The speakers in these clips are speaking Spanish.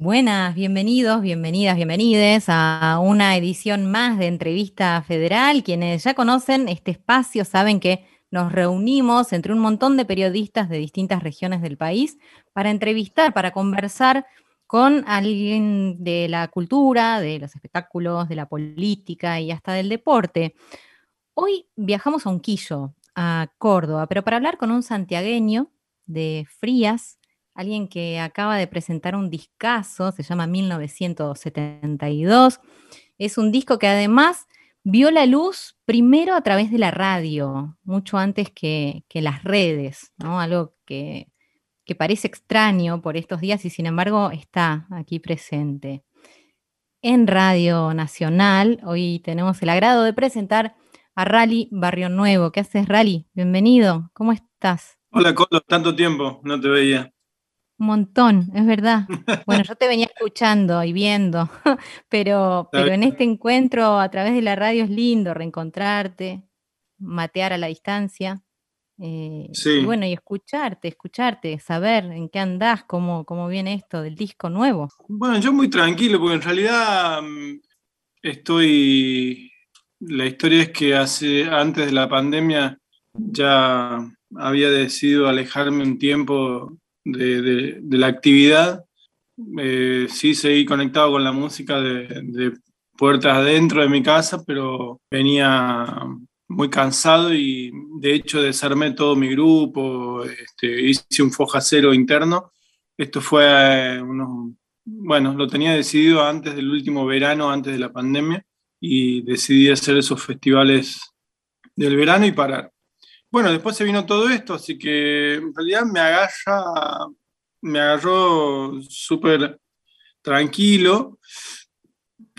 Buenas, bienvenidos, bienvenidas, bienvenides a una edición más de Entrevista Federal. Quienes ya conocen este espacio saben que nos reunimos entre un montón de periodistas de distintas regiones del país para entrevistar, para conversar con alguien de la cultura, de los espectáculos, de la política y hasta del deporte. Hoy viajamos a Unquillo, a Córdoba, pero para hablar con un santiagueño de Frías, alguien que acaba de presentar un discazo, se llama 1972. Es un disco que además vio la luz primero a través de la radio, mucho antes que, las redes, ¿no? Algo que, que parece extraño por estos días y sin embargo está aquí presente. En Radio Nacional, hoy tenemos el agrado de presentar a Rally Barrio Nuevo. ¿Qué haces, Rally? Bienvenido, ¿cómo estás? Hola, Colo, tanto tiempo, no te veía. Un montón, es verdad. Bueno, yo te venía escuchando y viendo, pero, pero en este encuentro a través de la radio es lindo reencontrarte, matear a la distancia. Eh, sí. Y bueno, y escucharte, escucharte, saber en qué andás, cómo, cómo viene esto del disco nuevo. Bueno, yo muy tranquilo, porque en realidad mm, estoy. La historia es que hace, antes de la pandemia ya había decidido alejarme un tiempo de, la actividad. Eh, sí seguí conectado con la música de, puertas adentro de mi casa, pero venía muy cansado y de hecho desarmé todo mi grupo, este, hice un foja cero interno. Esto fue eh, bueno, lo tenía decidido antes del último verano, antes de la pandemia, y decidí hacer esos festivales del verano y parar. Bueno, después se vino todo esto, así que en realidad me agarra, me agarró súper tranquilo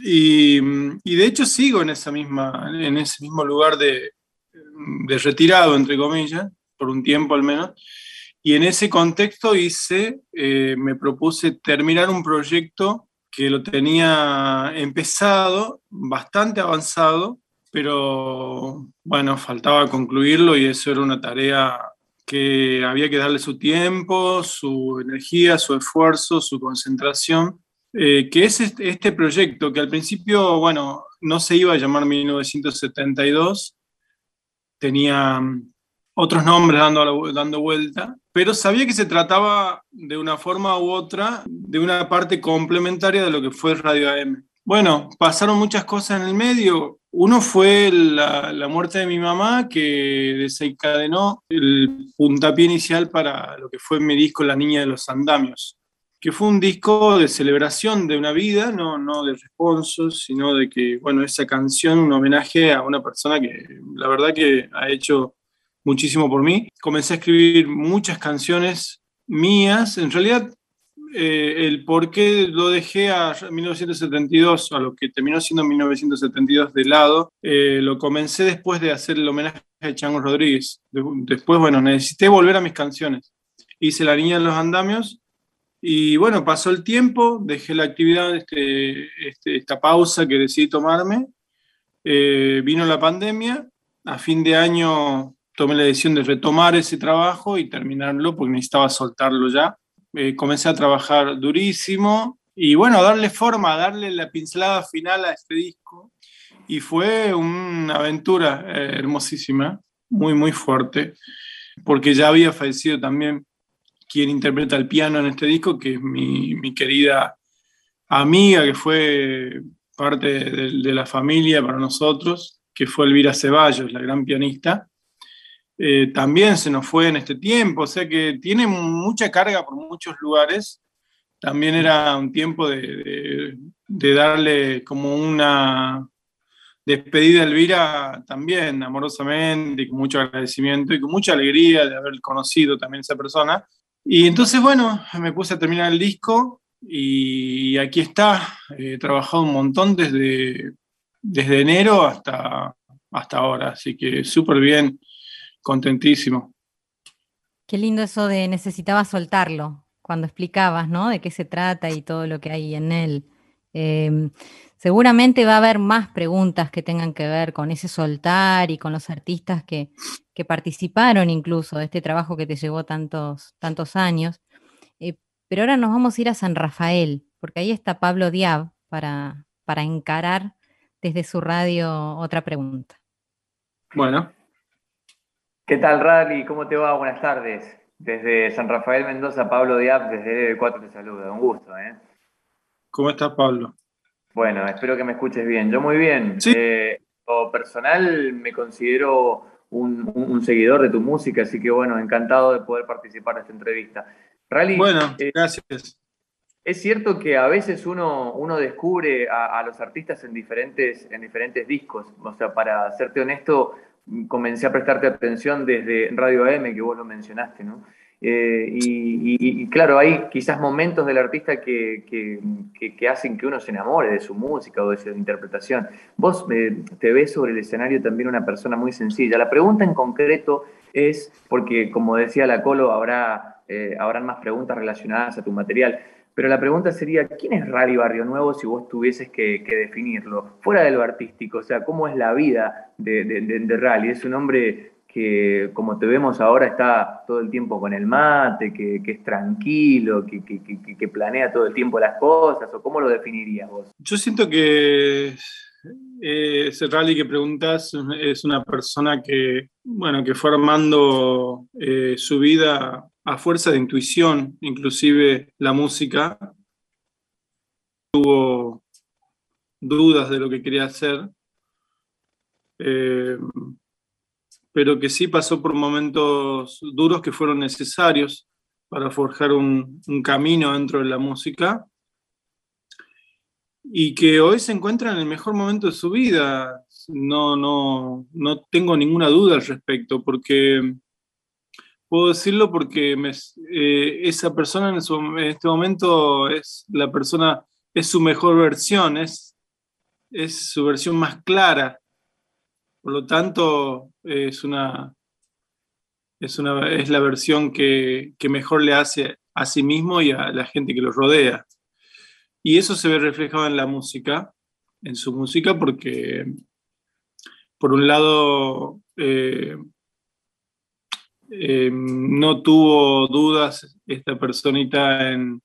y, de hecho sigo en, esa misma, en ese mismo lugar de, retirado, entre comillas, por un tiempo al menos. Y en ese contexto hice, eh, me propuse terminar un proyecto que lo tenía empezado, bastante avanzado, pero bueno, faltaba concluirlo y eso era una tarea que había que darle su tiempo, su energía, su esfuerzo, su concentración, eh, que es este, este, proyecto que al principio, bueno, no se iba a llamar 1972, tenía mm, otros nombres dando, dando vuelta, pero sabía que se trataba de una forma u otra de una parte complementaria de lo que fue Radio AM. Bueno, pasaron muchas cosas en el medio, uno fue la, muerte de mi mamá, que desencadenó el puntapié inicial para lo que fue mi disco La Niña de los Andamios, que fue un disco de celebración de una vida, no, no de responsos, sino de que, bueno, esa canción, un homenaje a una persona que la verdad que ha hecho muchísimo por mí. Comencé a escribir muchas canciones mías, en realidad eh, el por qué lo dejé a 1972, a lo que terminó siendo 1972 de lado, eh, lo comencé después de hacer el homenaje a Chango Rodríguez. después, bueno, necesité volver a mis canciones. Hice La Niña de los Andamios y bueno, pasó el tiempo, dejé la actividad, este, este, esta pausa que decidí tomarme. Eh, vino la pandemia, a fin de año tomé la decisión de retomar ese trabajo y terminarlo porque necesitaba soltarlo ya. Eh, comencé a trabajar durísimo y bueno, darle forma, darle la pincelada final a este disco. Y fue una aventura eh, hermosísima, muy, muy fuerte, porque ya había fallecido también quien interpreta el piano en este disco, que es mi, mi querida amiga, que fue parte de, de, la familia para nosotros, que fue Elvira Ceballos, la gran pianista. Eh, también se nos fue en este tiempo, o sea que tiene mucha carga por muchos lugares. También era un tiempo de, darle como una despedida a Elvira también amorosamente y con mucho agradecimiento y con mucha alegría de haber conocido también a esa persona. Y entonces, bueno, me puse a terminar el disco y aquí está. He trabajado un montón desde, desde enero hasta, hasta ahora, así que súper bien contentísimo. Qué lindo eso de necesitaba soltarlo, cuando explicabas, ¿no? De qué se trata y todo lo que hay en él. Em, seguramente va a haber más preguntas que tengan que ver con ese soltar y con los artistas que, participaron incluso de este trabajo que te llevó tantos, tantos años. Eh, pero ahora nos vamos a ir a San Rafael, porque ahí está Pablo Diab para, para encarar desde su radio otra pregunta. Bueno. ¿Qué tal, Rally? ¿Cómo te va? Buenas tardes. Desde San Rafael Mendoza, Pablo Diab, desde 4 te saluda. Un gusto, ¿eh? ¿Cómo estás, Pablo? Bueno, espero que me escuches bien. Yo muy bien. Sí. Eh, personal me considero un, seguidor de tu música, así que bueno, encantado de poder participar de esta entrevista. Rally, bueno, eh, gracias. Es cierto que a veces uno, uno descubre a, los artistas en diferentes, en diferentes discos. O sea, para serte honesto, comencé a prestarte atención desde Radio AM, que vos lo mencionaste, ¿no? Eh, y, claro, hay quizás momentos del artista que, hacen que uno se enamore de su música o de su interpretación. Vos eh, te ves sobre el escenario también una persona muy sencilla. La pregunta en concreto es, porque como decía la Colo, habrá, eh, habrán más preguntas relacionadas a tu material. Pero la pregunta sería, ¿quién es Rally Barrio Nuevo si vos tuvieses que, definirlo? Fuera de lo artístico, o sea, ¿cómo es la vida de, Rally? ¿Es un hombre que, como te vemos ahora, está todo el tiempo con el mate, que, es tranquilo, que, planea todo el tiempo las cosas? ¿O cómo lo definirías vos? Yo siento que ese Rally que preguntas es una persona que, bueno, que fue armando eh, su vida a fuerza de intuición, inclusive la música, tuvo dudas de lo que quería hacer, eh, pero que sí pasó por momentos duros que fueron necesarios para forjar un, camino dentro de la música y que hoy se encuentra en el mejor momento de su vida. No, no, no tengo ninguna duda al respecto, porque puedo decirlo porque eh, esa persona en, este momento es la persona, es su mejor versión, es, es su versión más clara. Por lo tanto, es una, es, una, es la versión que, mejor le hace a sí mismo y a la gente que lo rodea. Y eso se ve reflejado en la música, en su música, porque por un lado eh, eh, no tuvo dudas esta personita en,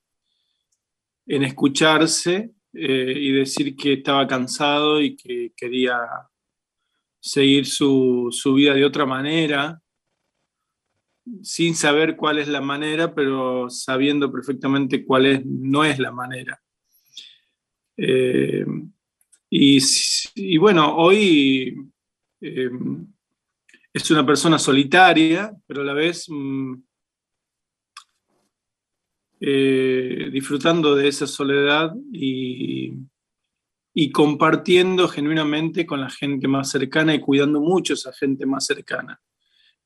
en escucharse eh, y decir que estaba cansado y que quería seguir su, vida de otra manera, sin saber cuál es la manera, pero sabiendo perfectamente cuál es, no es la manera. Eh, y, bueno, hoy es una persona solitaria, pero a la vez mm, eh, disfrutando de esa soledad y, compartiendo genuinamente con la gente más cercana y cuidando mucho a esa gente más cercana.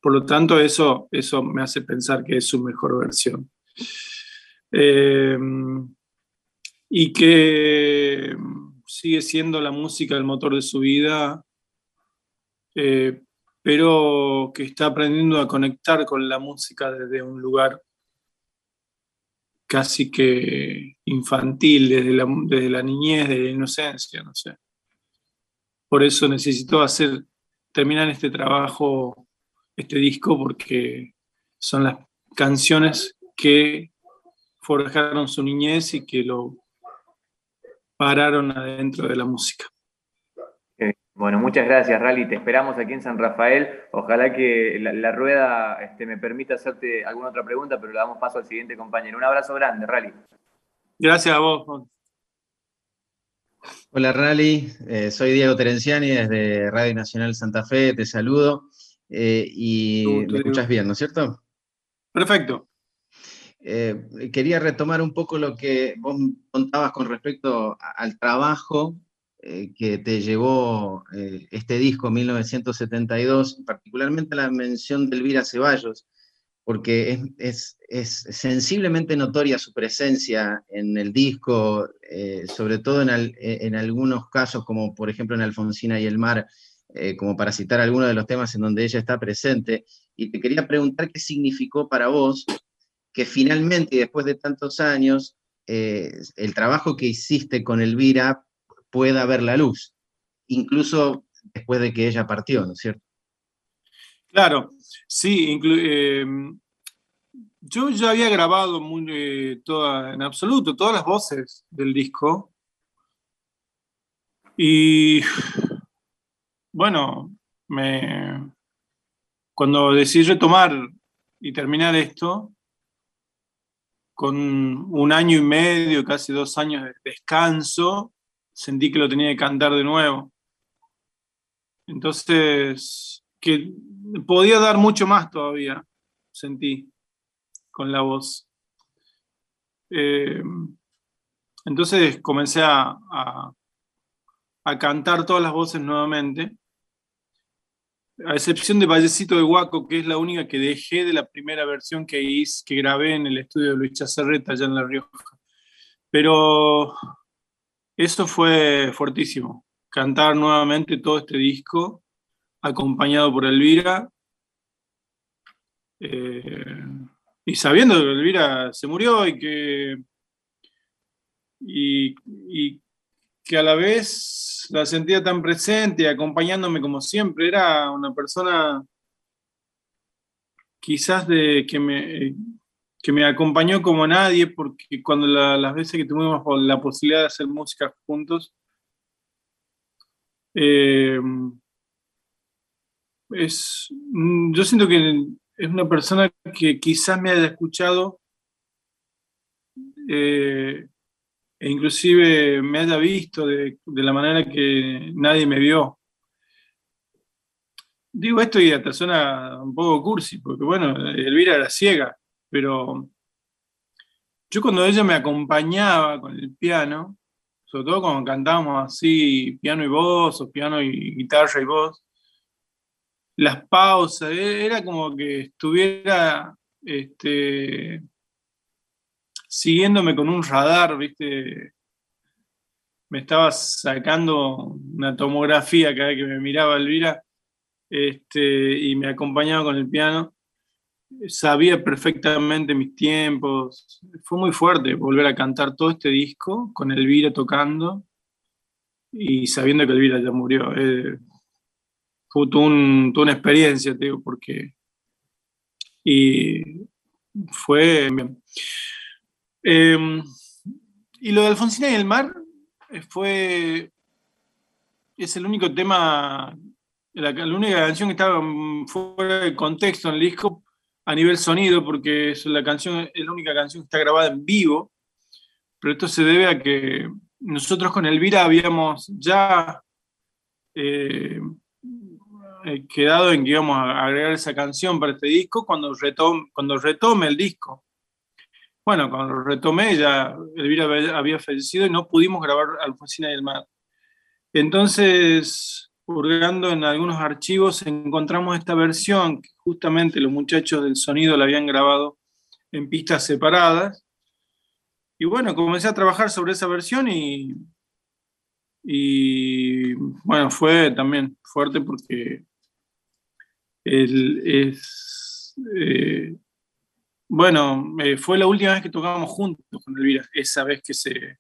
Por lo tanto, eso, eso me hace pensar que es su mejor versión. Eh, y que sigue siendo la música el motor de su vida, eh, pero que está aprendiendo a conectar con la música desde un lugar casi que infantil, desde la, niñez, desde la inocencia, no sé. Por eso necesito hacer, terminar este trabajo, este disco, porque son las canciones que forjaron su niñez y que lo pararon adentro de la música. Bueno, muchas gracias, Rally. Te esperamos aquí en San Rafael. Ojalá que la, rueda este, me permita hacerte alguna otra pregunta, pero le damos paso al siguiente compañero. Un abrazo grande, Rally. Gracias a vos. Hola, Rally. Eh, soy Diego Terenciani desde Radio Nacional Santa Fe. Te saludo. Eh, y me escuchas bien, ¿no es cierto? Perfecto. Eh, quería retomar un poco lo que vos contabas con respecto al trabajo eh, que te llevó eh, este disco 1972, particularmente la mención de Elvira Ceballos, porque es, sensiblemente notoria su presencia en el disco, eh, sobre todo en, algunos casos, como por ejemplo en Alfonsina y el Mar, como para citar algunos de los temas en donde ella está presente. Y te quería preguntar qué significó para vos que finalmente, después de tantos años, el trabajo que hiciste con Elvira pueda ver la luz, incluso después de que ella partió, ¿no es cierto? Claro, sí, em, yo ya había grabado eh, en absoluto todas las voces del disco. Y bueno, me, cuando decidí retomar y terminar esto, con un año y medio, casi dos años de descanso, sentí que lo tenía que cantar de nuevo. Entonces, que podía dar mucho más todavía, sentí, con la voz. Eh, entonces comencé a, a, cantar todas las voces nuevamente, a excepción de Vallecito de Guaco, que es la única que dejé de la primera versión que hice, que grabé en el estudio de Luis Chacerreta, allá en La Rioja. Pero eso fue fuertísimo, cantar nuevamente todo este disco, acompañado por Elvira, eh, y sabiendo que Elvira se murió y que, y, que a la vez la sentía tan presente, acompañándome como siempre, era una persona quizás de que me, que me acompañó como nadie, porque cuando las veces que tuvimos la posibilidad de hacer música juntos, eh, es, mm, yo siento que es una persona que quizás me haya escuchado eh, e inclusive me haya visto de, la manera que nadie me vio. Digo esto y hasta suena un poco cursi, porque bueno, Elvira era ciega, pero yo cuando ella me acompañaba con el piano, sobre todo cuando cantábamos así, piano y voz, o piano y guitarra y voz, las pausas, e-, era como que estuviera este, siguiéndome con un radar, ¿viste? Me estaba sacando una tomografía cada vez que me miraba Elvira este, y me acompañaba con el piano. Sabía perfectamente mis tiempos. Fue muy fuerte volver a cantar todo este disco con Elvira tocando y sabiendo que Elvira ya murió. Eh, fue una experiencia, te digo, porque... Y fue... Em, y lo de Alfonsina y el mar eh, fue... Es el único tema, la, única canción que estaba fuera de contexto en el disco a nivel sonido, porque es la canción, es la única canción que está grabada en vivo, pero esto se debe a que nosotros con Elvira habíamos ya eh, eh, quedado en que íbamos a agregar esa canción para este disco cuando retome, cuando retome el disco. Bueno, cuando retomé ya Elvira había fallecido y no pudimos grabar Alfonsina y el Mar. Entonces, hurgando en algunos archivos, encontramos esta versión que justamente los muchachos del sonido la habían grabado en pistas separadas. Y bueno, comencé a trabajar sobre esa versión y, y bueno, fue también fuerte porque es, eh, bueno, eh, fue la última vez que tocábamos juntos con Elvira, esa vez que se,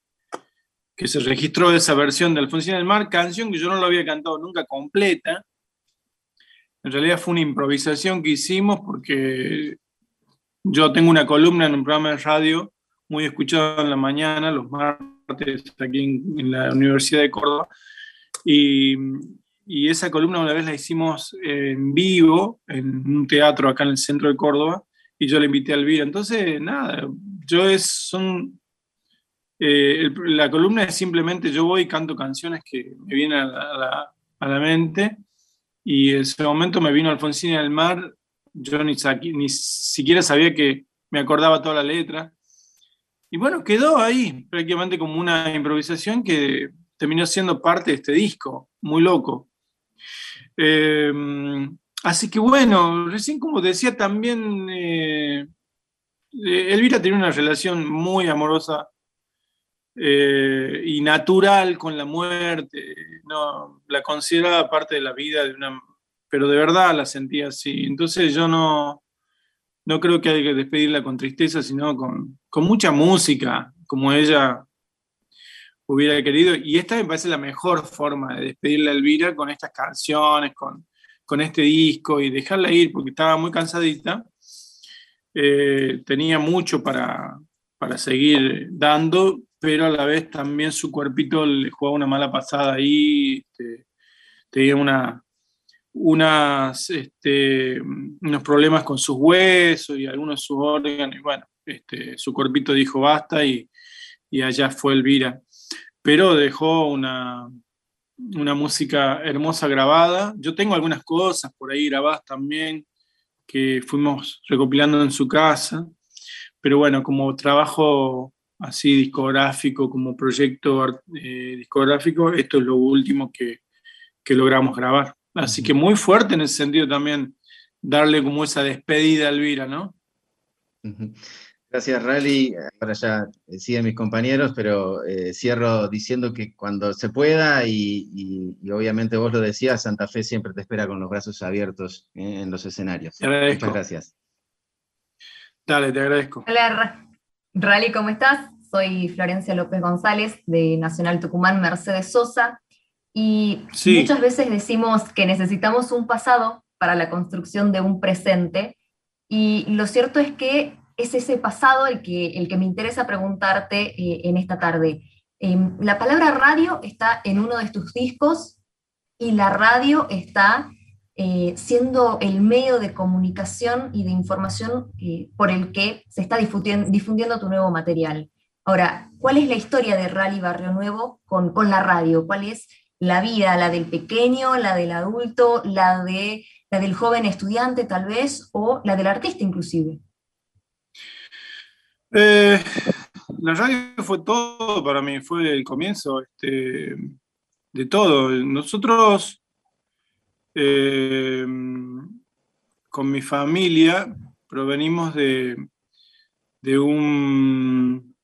que se registró esa versión de Alfonsina del Mar, canción que yo no lo había cantado nunca completa. En realidad fue una improvisación que hicimos porque yo tengo una columna en un programa de radio muy escuchado en la mañana, los martes, aquí en, en la Universidad de Córdoba, y, y esa columna una vez la hicimos en vivo en un teatro acá en el centro de Córdoba y yo la invité a Elvira. Entonces, nada, yo es, son, eh, la columna es simplemente yo voy y canto canciones que me vienen a la, mente y en ese momento me vino Alfonsina del Mar, yo ni, siquiera sabía que me acordaba toda la letra. Y bueno, quedó ahí prácticamente como una improvisación que terminó siendo parte de este disco, muy loco. Em, así que bueno, recién como decía también, eh, Elvira tiene una relación muy amorosa eh, y natural con la muerte, no, la consideraba parte de la vida, de una, pero de verdad la sentía así. Entonces yo no, no creo que haya que despedirla con tristeza, sino con, con mucha música, como ella hubiera querido. Y esta me parece la mejor forma de despedirle a Elvira con estas canciones, con, con este disco y dejarla ir porque estaba muy cansadita. eh, tenía mucho para, para seguir dando, pero a la vez también su cuerpito le jugaba una mala pasada ahí, este, tenía una, unas, este, unos problemas con sus huesos y algunos de sus órganos, y bueno, este, su cuerpito dijo basta y, y allá fue Elvira. Pero dejó una, una música hermosa grabada. Yo tengo algunas cosas por ahí grabadas también que fuimos recopilando en su casa, pero bueno, como trabajo así discográfico, como proyecto eh, discográfico, esto es lo último que, que logramos grabar. Así que muy fuerte en ese sentido también darle como esa despedida a Elvira, ¿no? Gracias, Rally. Ahora ya eh, siguen mis compañeros, pero eh, cierro diciendo que cuando se pueda, y, obviamente vos lo decías, Santa Fe siempre te espera con los brazos abiertos eh, en los escenarios. Muchas gracias. Dale, te agradezco. Hola, Rally, ¿cómo estás? Soy Florencia López González de Nacional Tucumán Mercedes Sosa. Y muchas veces decimos que necesitamos un pasado para la construcción de un presente. Y lo cierto es que es ese pasado el que, el que me interesa preguntarte eh, en esta tarde. Em, la palabra radio está en uno de tus discos y la radio está eh, siendo el medio de comunicación y de información eh, por el que se está difundiendo, tu nuevo material. Ahora, ¿cuál es la historia de Rally Barrio Nuevo con, con la radio? ¿Cuál es la vida, la del pequeño, la del adulto, la, de, la del joven estudiante tal vez, o la del artista inclusive? Eh, la radio fue todo para mí, fue el comienzo este, de todo. Nosotros, eh, con mi familia, provenimos de, de, un,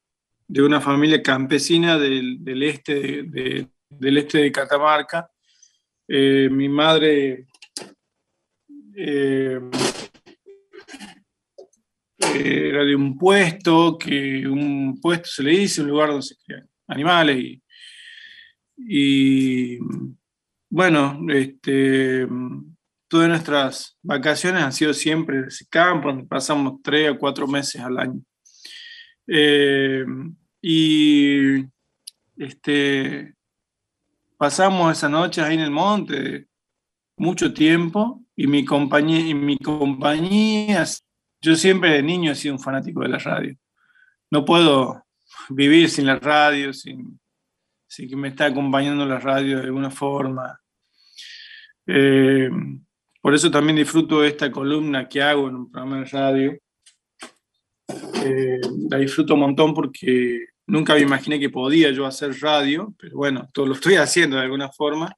de una familia campesina del, este, de, del este de Catamarca. Eh, mi madre era de un puesto, que un puesto se le dice, un lugar donde se crían animales y, bueno, este, todas nuestras vacaciones han sido siempre ese campo, pasamos tres o cuatro meses al año. Eh, y este, pasamos esa noche ahí en el monte mucho tiempo y mi compañía, y mi compañía yo siempre de niño he sido un fanático de la radio. No puedo vivir sin la radio, sin, que me está acompañando la radio de alguna forma. Eh, por eso también disfruto esta columna que hago en un programa de radio. Eh, la disfruto un montón porque nunca me imaginé que podía yo hacer radio, pero bueno, todo lo estoy haciendo de alguna forma.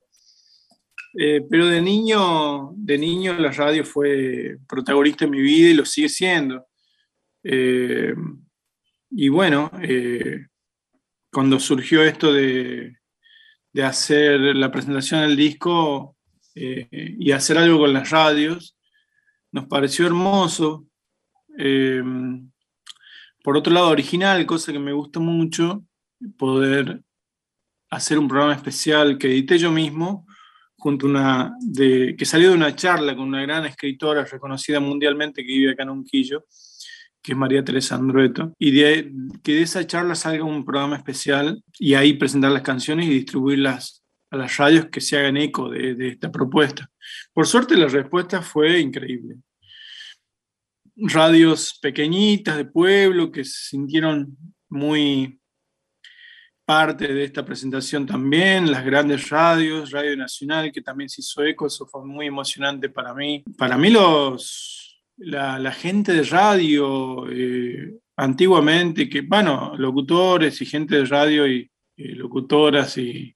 Eh, pero de niño, de niño la radio fue protagonista en mi vida y lo sigue siendo. Eh, y bueno, eh, cuando surgió esto de, de, hacer la presentación del disco y hacer algo con las radios, nos pareció hermoso. por otro lado, original, cosa que me gustó mucho, poder hacer un programa especial que edité yo mismo junto una de, que salió de una charla con una gran escritora reconocida mundialmente que vive acá en Unquillo, que es María Teresa Andrueto, y que de esa charla salga un programa especial y ahí presentar las canciones y distribuirlas a las radios que se hagan eco de, de esta propuesta. Por suerte la respuesta fue increíble. Radios pequeñitas de pueblo que se sintieron muy parte de esta presentación también, las grandes radios, Radio Nacional, que también se hizo eco, eso fue muy emocionante para mí. Para mí los, la, gente de radio, eh, antiguamente, que, bueno, locutores y gente de radio y locutoras y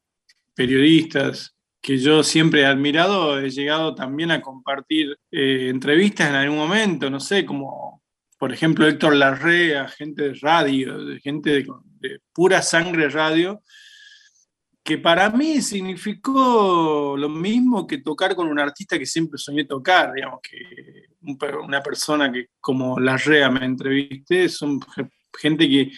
periodistas, que yo siempre he admirado, he llegado también a compartir eh, entrevistas en algún momento, no sé, como por ejemplo Héctor Larrea, gente de radio, de gente de, de pura sangre radio, que para mí significó lo mismo que tocar con un artista que siempre soñé tocar, digamos, que una persona que como la REA me entrevisté, son gente que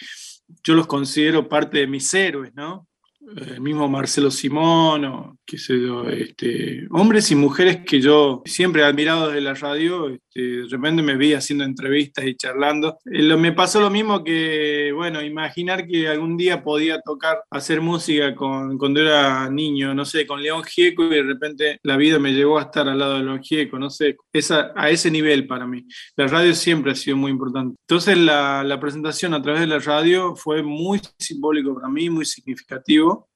yo los considero parte de mis héroes, ¿no? El mismo Marcelo Simón, o qué sé yo, este, hombres y mujeres que yo siempre he admirado desde la radio, este, de repente me vi haciendo entrevistas y charlando. Eh, me pasó lo mismo que, bueno, imaginar que algún día podía tocar, hacer música con, cuando era niño, no sé, con León Gieco y de repente la vida me llevó a estar al lado de León Gieco, no sé, esa, a ese nivel para mí. La radio siempre ha sido muy importante. Entonces la, la presentación a través de la radio fue muy simbólico para mí, muy significativo.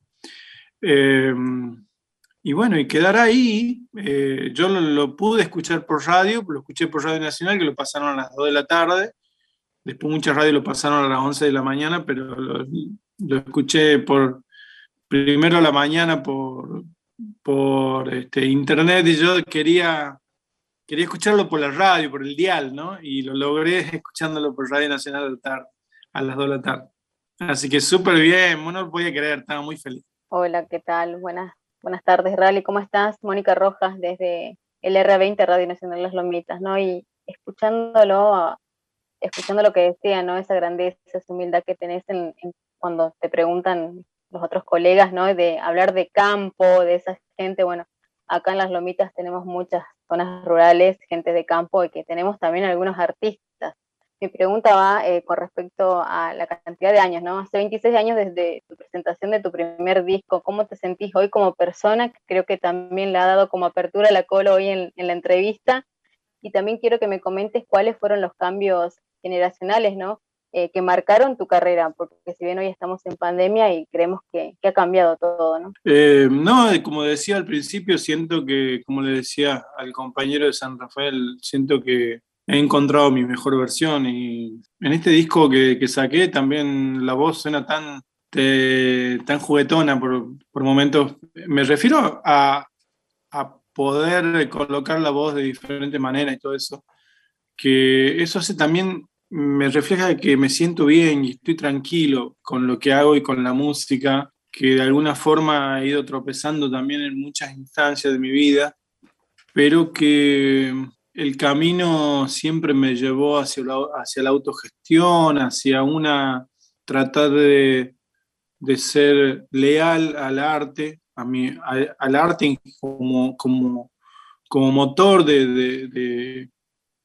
Eh, y bueno, y quedar ahí, eh, yo lo, pude escuchar por radio, lo escuché por Radio Nacional, que lo pasaron a las 2 de la tarde, después muchas radios lo pasaron a las 11 de la mañana, pero lo, escuché por primero a la mañana por, por este, internet y yo quería, quería escucharlo por la radio, por el dial, ¿no? Y lo logré escuchándolo por Radio Nacional a las 2 de la tarde. Así que súper bien, no lo podía creer, estaba muy feliz. Hola, ¿qué tal? Buenas Buenas tardes, Rally, ¿cómo estás? Mónica Rojas, desde el R20 Radio Nacional Las Lomitas, ¿no? Y escuchándolo, escuchando lo que decía, ¿no? Esa grandeza, esa humildad que tenés en, cuando te preguntan los otros colegas, ¿no? De hablar de campo, de esa gente, bueno, acá en Las Lomitas tenemos muchas zonas rurales, gente de campo, y que tenemos también algunos artistas mi pregunta va eh, con respecto a la cantidad de años, ¿no? Hace 26 años desde tu presentación de tu primer disco, ¿cómo te sentís hoy como persona? Creo que también le ha dado como apertura la cola hoy en, la entrevista. Y también quiero que me comentes cuáles fueron los cambios generacionales, ¿no? Eh, que marcaron tu carrera, porque si bien hoy estamos en pandemia y creemos que, ha cambiado todo, ¿no? Eh, no, como decía al principio, siento que, como le decía al compañero de San Rafael, siento que he encontrado mi mejor versión y en este disco que, saqué también la voz suena tan, tan juguetona por, momentos. Me refiero a, poder colocar la voz de diferente manera y todo eso, que eso hace también, me refleja que me siento bien y estoy tranquilo con lo que hago y con la música, que de alguna forma he ido tropezando también en muchas instancias de mi vida, pero que el camino siempre me llevó hacia la, hacia la autogestión, hacia una, tratar de, ser leal al arte, a al arte como, como, como motor de,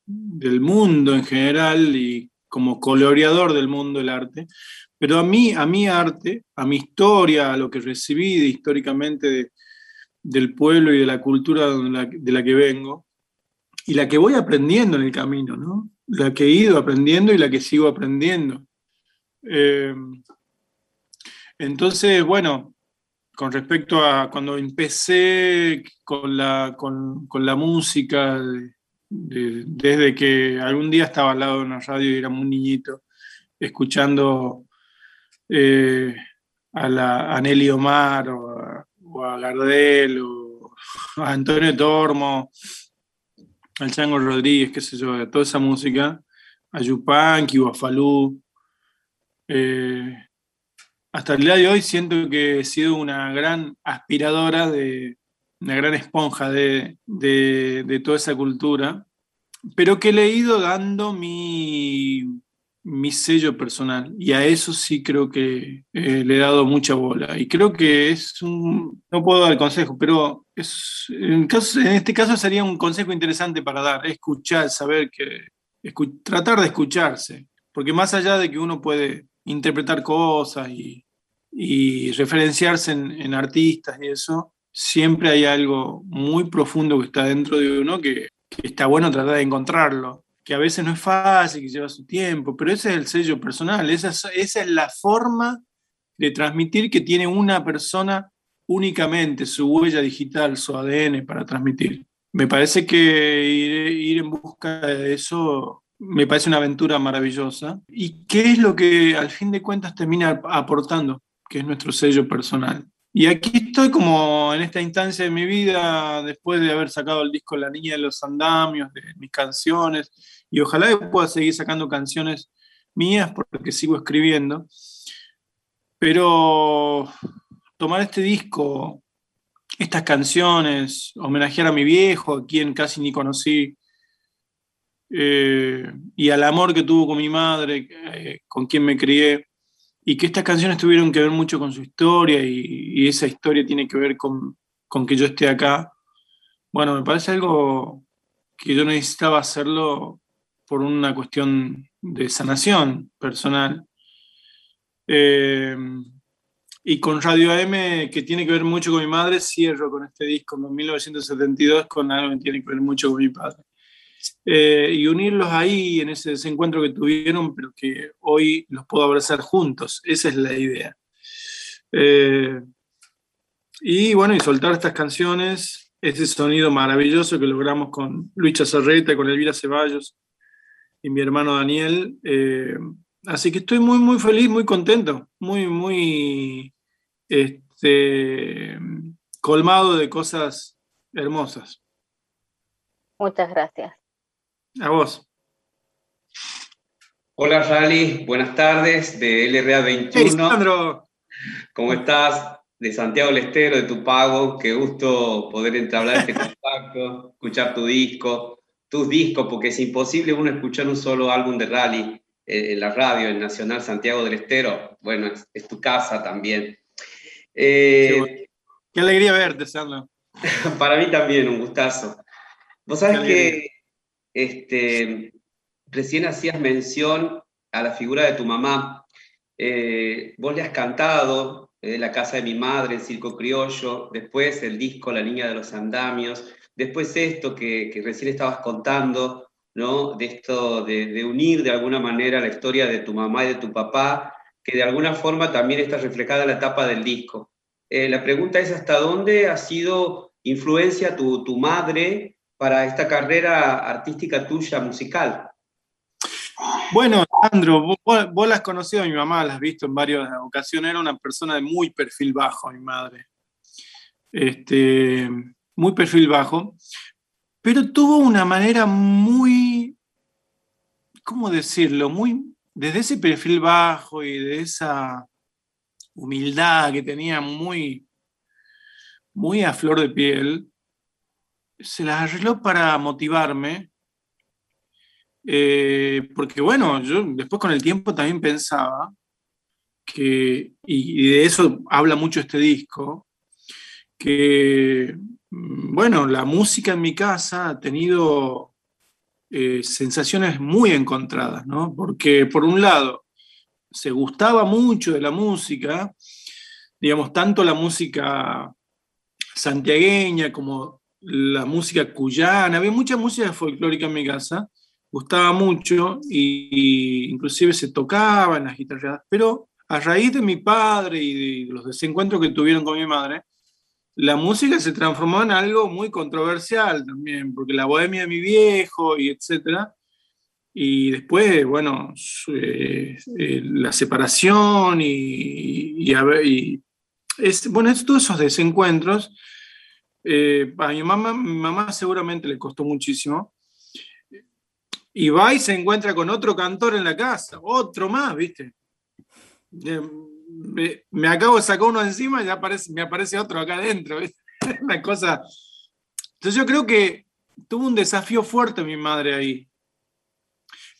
del mundo en general y como coloreador del mundo del arte, pero a mí, a mi arte, a mi historia, a lo que recibí históricamente del pueblo y de la cultura de la que vengo, y la que voy aprendiendo en el camino, ¿no? La que he ido aprendiendo y la que sigo aprendiendo. Eh, entonces, bueno, con respecto a cuando empecé con la, con, la música, desde que algún día estaba al lado de una radio y era muy niñito, escuchando eh, a, la, a Nelly Omar o a, o a Gardel o a Antonio Tormo, al Chango Rodríguez, qué sé yo, toda esa música, a Yupanqui o a Falú. Eh, hasta el día de hoy siento que he sido una gran aspiradora, de, una gran esponja de, toda esa cultura, pero que he ido dando mi, mi sello personal y a eso sí creo que eh, le he dado mucha bola. Y creo que es un, no puedo dar consejo, pero es, en, este caso sería un consejo interesante para dar, escuchar, saber que, tratar de escucharse, porque más allá de que uno puede interpretar cosas y, referenciarse en, artistas y eso, siempre hay algo muy profundo que está dentro de uno que está bueno tratar de encontrarlo que a veces no es fácil, que lleva su tiempo, pero ese es el sello personal, esa es, la forma de transmitir que tiene una persona únicamente, su huella digital, su ADN para transmitir. Me parece que ir, en busca de eso me parece una aventura maravillosa. ¿Y qué es lo que al fin de cuentas termina aportando? Que es nuestro sello personal. Y aquí estoy como en esta instancia de mi vida, después de haber sacado el disco La Niña de los Andamios, de mis canciones, y ojalá pueda seguir sacando canciones mías porque sigo escribiendo. Pero tomar este disco, estas canciones, homenajear a mi viejo, a quien casi ni conocí, eh, y al amor que tuvo con mi madre, eh, con quien me crié, y que estas canciones tuvieron que ver mucho con su historia y, esa historia tiene que ver con, que yo esté acá. Bueno, me parece algo que yo necesitaba hacerlo por una cuestión de sanación personal. Eh, y con Radio AM, que tiene que ver mucho con mi madre, cierro con este disco en 1972 con algo que tiene que ver mucho con mi padre. Eh, y unirlos ahí en ese desencuentro que tuvieron, pero que hoy los puedo abrazar juntos. Esa es la idea. Eh, y bueno, y soltar estas canciones, ese sonido maravilloso que logramos con Luis Chazarreta, con Elvira Ceballos, y mi hermano Daniel. Eh, así que estoy muy, muy feliz, muy contento, muy, muy este, colmado de cosas hermosas. Muchas gracias. A vos. Hola Rally, buenas tardes de LRA 21. ¿Cómo estás? De Santiago del Estero, de tu pago, qué gusto poder entablar este contacto, escuchar tu disco tus discos, porque es imposible uno escuchar un solo álbum de rally eh, en la radio, en Nacional Santiago del Estero. Bueno, es, tu casa también. Eh, qué, alegría verte, Sandro. para mí también, un gustazo. Vos sabés que este, recién hacías mención a la figura de tu mamá. Eh, vos le has cantado La casa de mi madre, el circo criollo, después el disco La niña de los andamios. Después esto que, recién estabas contando, ¿no? De esto de, unir de alguna manera la historia de tu mamá y de tu papá, que de alguna forma también está reflejada en la tapa del disco. Eh, la pregunta es hasta dónde ha sido influencia tu, madre para esta carrera artística tuya musical. Bueno, Sandro, vos, vos, la has conocido a mi mamá, la has visto en varias ocasiones, era una persona de muy perfil bajo, mi madre. Este, muy perfil bajo, pero tuvo una manera muy, ¿cómo decirlo? Muy, desde ese perfil bajo y de esa humildad que tenía muy, muy a flor de piel, se las arregló para motivarme, eh, porque bueno, yo después con el tiempo también pensaba que, y de eso habla mucho este disco, que bueno, la música en mi casa ha tenido eh, sensaciones muy encontradas, ¿no? Porque por un lado, se gustaba mucho de la música, digamos, tanto la música santiagueña como la música cuyana, había mucha música folclórica en mi casa, gustaba mucho y, inclusive se tocaba en las guitarras, pero a raíz de mi padre y de los desencuentros que tuvieron con mi madre, la música se transformó en algo muy controversial también, porque la bohemia de mi viejo y etcétera. Y después, bueno, eh, eh, la separación y, y, es, bueno, todos esos desencuentros, eh, a mi mamá, mi mamá seguramente le costó muchísimo. Y va y se encuentra con otro cantor en la casa, otro más, ¿viste? Me, acabo de sacar uno encima y ya aparece, me aparece otro acá adentro. Una cosa. Entonces yo creo que tuvo un desafío fuerte mi madre ahí.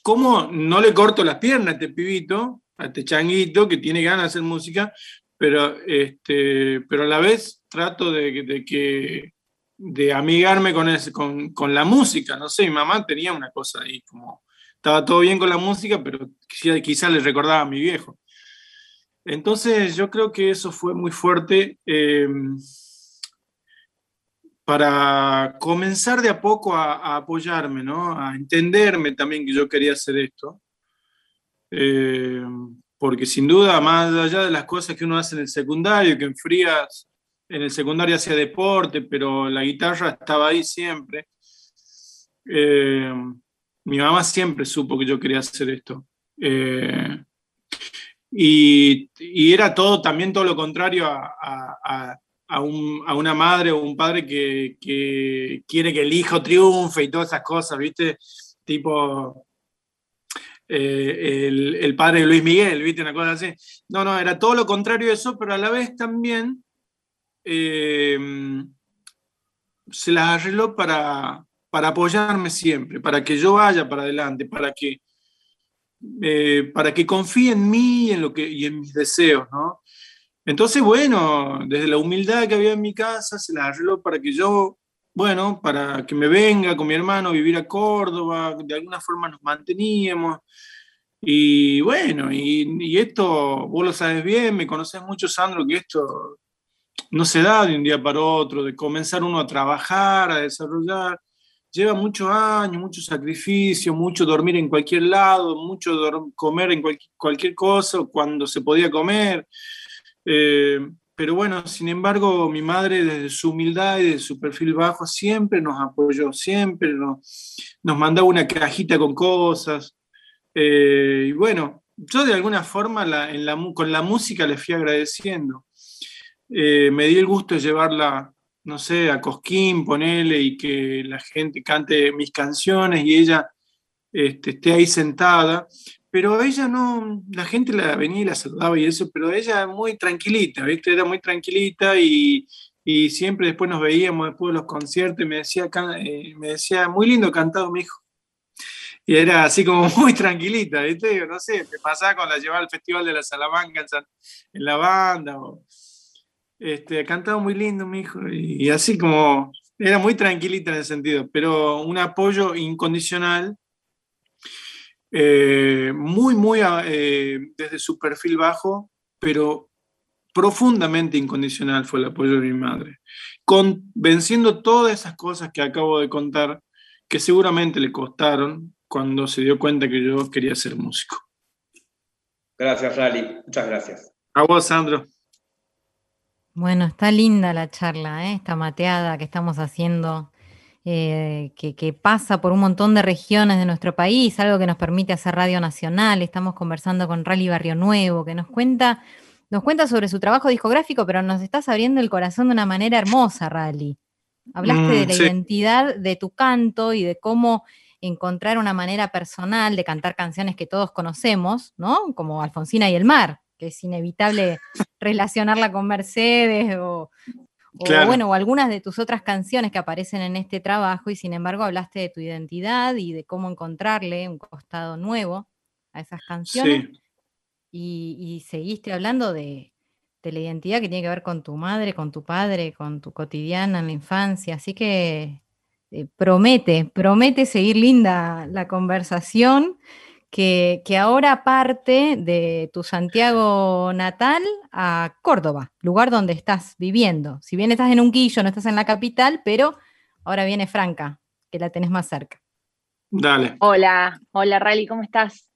¿Cómo no le corto las piernas a este pibito, a este changuito que tiene ganas de hacer música, pero, este, pero a la vez trato de, que de amigarme con, con, con, la música. No sé, mi mamá tenía una cosa ahí, como estaba todo bien con la música, pero quizás quizá le recordaba a mi viejo. Entonces yo creo que eso fue muy fuerte eh, para comenzar de a poco a, apoyarme, ¿no? a entenderme también que yo quería hacer esto. Eh, porque sin duda, más allá de las cosas que uno hace en el secundario, que enfrías, en el secundario hacía deporte, pero la guitarra estaba ahí siempre. Eh, mi mamá siempre supo que yo quería hacer esto. Y, era todo, también todo lo contrario a, una madre o un padre que, quiere que el hijo triunfe y todas esas cosas, ¿viste? Tipo eh, el, padre de Luis Miguel, ¿viste? Una cosa así. No, no, era todo lo contrario de eso, pero a la vez también eh, se las arregló para, para apoyarme siempre, para que yo vaya para adelante, para que eh, para que confíe en mí y en, lo que, y en mis deseos, ¿no? Entonces, bueno, desde la humildad que había en mi casa, se la arregló para que yo bueno, para que me venga con mi hermano vivir a Córdoba, de alguna forma nos manteníamos. Y bueno, y, esto, vos lo sabes bien, me conoces mucho, Sandro, que esto no se da de un día para otro, de comenzar uno a trabajar, a desarrollar. Lleva muchos años, mucho sacrificio, mucho dormir en cualquier lado, mucho comer en cualquier, cosa cuando se podía comer. Eh, pero bueno, sin embargo, mi madre desde su humildad y de su perfil bajo siempre nos apoyó, siempre nos, nos mandaba una cajita con cosas. Eh, y bueno, yo de alguna forma con la música le fui agradeciendo. Eh, me di el gusto de llevarla, no sé, a Cosquín, ponerle y que la gente cante mis canciones y ella este, esté ahí sentada pero ella no, la gente la venía y la saludaba y eso, pero ella muy tranquilita, ¿viste? Era muy tranquilita y, y siempre después nos veíamos después de los conciertos y me decía, eh, me decía muy lindo cantado mi hijo. Y era así como muy tranquilita, ¿viste? No sé, me pasaba con la llevaba al Festival de la Salamanca en, la banda. Este, cantado muy lindo mi hijo y, y así como era muy tranquilita en ese sentido, pero un apoyo incondicional eh, muy, muy eh, desde su perfil bajo, pero profundamente incondicional fue el apoyo de mi madre, convenciendo todas esas cosas que acabo de contar, que seguramente le costaron cuando se dio cuenta que yo quería ser músico. Gracias, Rally. Muchas gracias. A vos, Sandro. Bueno, está linda la charla, ¿eh? esta mateada que estamos haciendo eh, que, pasa por un montón de regiones de nuestro país, algo que nos permite hacer radio nacional. Estamos conversando con Rally Barrio Nuevo, que nos cuenta, nos cuenta sobre su trabajo discográfico, pero nos estás abriendo el corazón de una manera hermosa, Rally. Hablaste de mm, la identidad de tu canto y de cómo encontrar una manera personal de cantar canciones que todos conocemos, ¿no? Como Alfonsina y el mar, que es inevitable relacionarla con Mercedes o, o bueno, o algunas de tus otras canciones que aparecen en este trabajo y sin embargo hablaste de tu identidad y de cómo encontrarle un costado nuevo a esas canciones. Y, seguiste hablando de, la identidad que tiene que ver con tu madre, con tu padre, con tu cotidiana en la infancia. Así que eh, promete, promete seguir linda la conversación que, ahora parte de tu Santiago natal a Córdoba, lugar donde estás viviendo. Si bien estás en un quillo, no estás en la capital, pero ahora viene Franca, que la tenés más cerca. Dale. Hola, hola Rally, ¿cómo estás?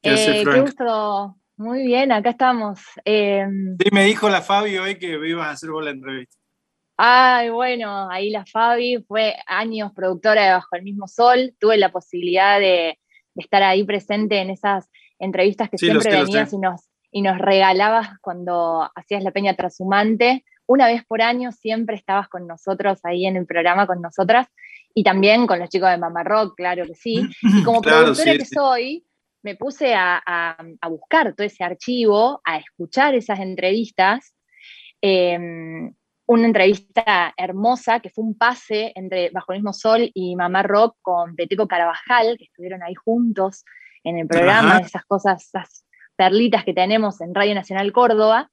¿Qué, eh, gusto. Muy bien, acá estamos. Eh, sí, me dijo la Fabi hoy que ibas a hacer vos la entrevista. Ay, bueno, ahí la Fabi fue años productora de Bajo el mismo Sol. Tuve la posibilidad de, de estar ahí presente en esas entrevistas que siempre venías y nos, y nos regalabas cuando hacías la Peña Trashumante. Una vez por año siempre estabas con nosotros ahí en el programa con nosotras y también con los chicos de Mama Rock, claro que sí. Y como productora que soy, me puse a, buscar todo ese archivo, a escuchar esas entrevistas. Em, una entrevista hermosa que fue un pase entre Bajo el mismo sol y Mamá Rock con Peteco Carabajal, que estuvieron ahí juntos en el programa, esas cosas, esas perlitas que tenemos en Radio Nacional Córdoba.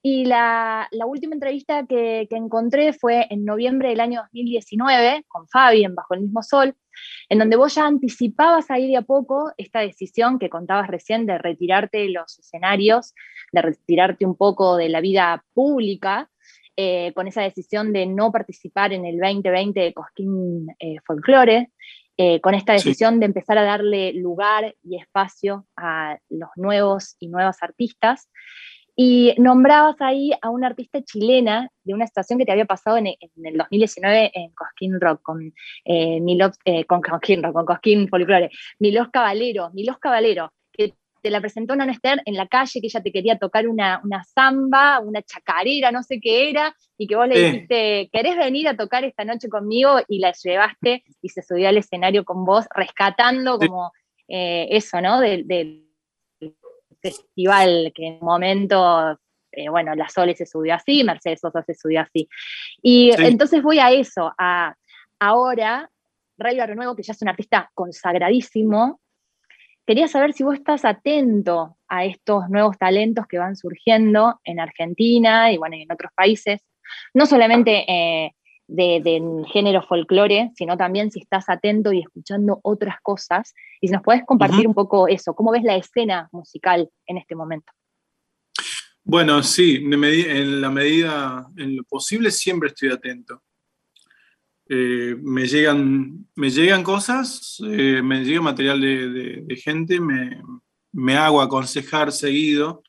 Y la, última entrevista que, que, encontré fue en noviembre del año 2019 con Fabi en Bajo el mismo Sol, en donde vos ya anticipabas ahí de a poco esta decisión que contabas recién de retirarte de los escenarios, de retirarte un poco de la vida pública eh, con esa decisión de no participar en el 2020 de Cosquín eh, Folklore, eh, con esta decisión de empezar a darle lugar y espacio a los nuevos y nuevas artistas. Y nombrabas ahí a una artista chilena de una situación que te había pasado en, el 2019 en Cosquín Rock, con, con Cosquín Rock, con Cosquín Folklore, Milos Caballero, Milos Caballero, te la presentó una Esther en la calle, que ella te quería tocar una, una samba, una chacarera, no sé qué era, y que vos le dijiste, ¿querés venir a tocar esta noche conmigo? Y la llevaste y se subió al escenario con vos, rescatando como eh, eso, ¿no? Del, festival, que en un momento, eh, bueno, La Sole se subió así, Mercedes Sosa se subió así. Y entonces voy a eso, a ahora, Ray Renuevo, que ya es un artista consagradísimo, Quería saber si vos estás atento a estos nuevos talentos que van surgiendo en Argentina y bueno, en otros países, no solamente eh, del género folclore, sino también si estás atento y escuchando otras cosas. Y si nos puedes compartir un poco eso, ¿cómo ves la escena musical en este momento? Bueno, sí, en la medida, en lo posible, siempre estoy atento. Eh, me, llegan, me llegan cosas, eh, me llega material de, gente, me, hago aconsejar seguido.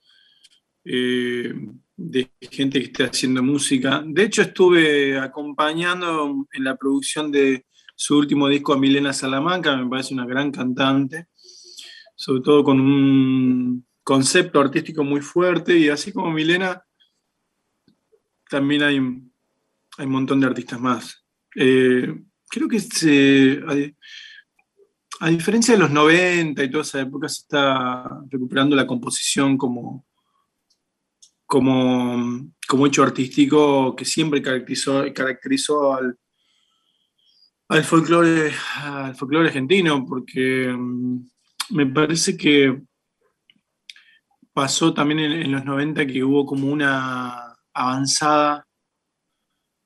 Eh, de gente que esté haciendo música. De hecho, estuve acompañando en la producción de su último disco a Milena Salamanca, me parece una gran cantante, sobre todo con un concepto artístico muy fuerte y así como Milena, también hay, hay un montón de artistas más. Eh, creo que a diferencia de los 90 y toda esa época, se está recuperando la composición como como, como hecho artístico que siempre caracterizó, caracterizó al, al folclore, al folclore argentino, porque mm, me parece que pasó también en, los 90 que hubo como una avanzada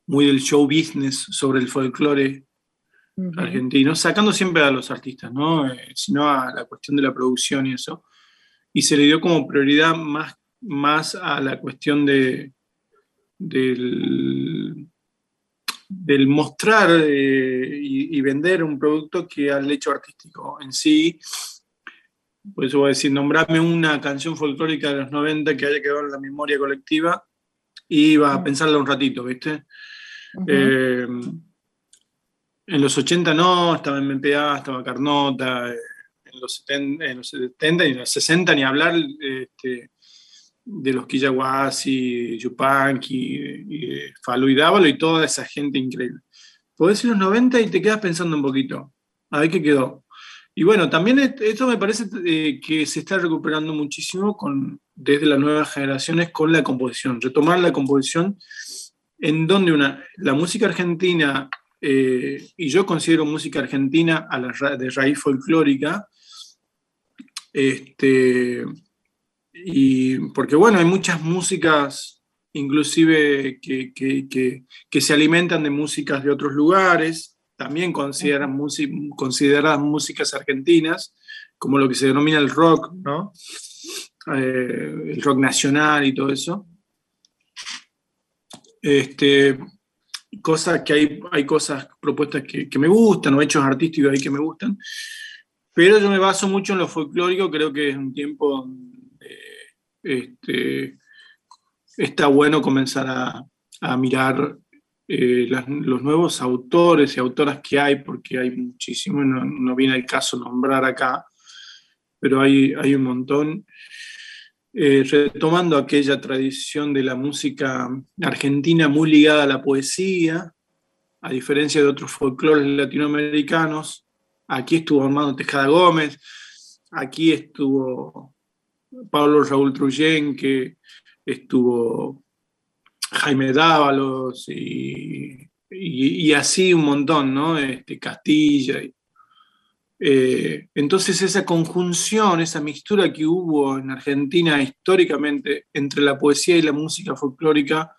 muy del show business sobre el folclore argentino, sacando siempre a los artistas, ¿no? Eh, sino a la cuestión de la producción y eso. Y se le dio como prioridad más más a la cuestión de, del, mostrar eh, y, vender un producto que al hecho artístico en sí. Por eso voy a decir, nombrarme una canción folclórica de los 90 que haya quedado en la memoria colectiva y iba a pensarla un ratito, ¿viste? Eh, en los 80 no, estaba en MPA, estaba Carnota, eh, en los, 70, en los 70 y en los 60 ni hablar, este, de los Kiyaguasi, Yupanqui, y, Falu y Dávalo y toda esa gente increíble. Podés ir los 90 y te quedas pensando un poquito, a ver qué quedó. Y bueno, también esto me parece eh, que se está recuperando muchísimo con, desde las nuevas generaciones con la composición, retomar la composición en donde una, la música argentina, eh, y yo considero música argentina a la, de raíz folclórica, este, y porque bueno, hay muchas músicas, inclusive que, se alimentan de músicas de otros lugares, también consideran consideradas músicas argentinas, como lo que se denomina el rock, ¿no? Eh, el rock nacional y todo eso. Este, cosas que hay, hay cosas, propuestas que, me gustan, o hechos artísticos ahí que me gustan, pero yo me baso mucho en lo folclórico, creo que es un tiempo este, está bueno comenzar a, mirar eh, los nuevos autores y autoras que hay, porque hay muchísimos, no, viene el caso nombrar acá, pero hay, hay un montón. Eh, retomando aquella tradición de la música argentina muy ligada a la poesía, a diferencia de otros folclores latinoamericanos, aquí estuvo Armando Tejada Gómez, aquí estuvo Pablo Raúl Truyen, que estuvo Jaime Dávalos y, así un montón, ¿no? Este, Castilla. Eh, entonces esa conjunción, esa mixtura que hubo en Argentina históricamente entre la poesía y la música folclórica,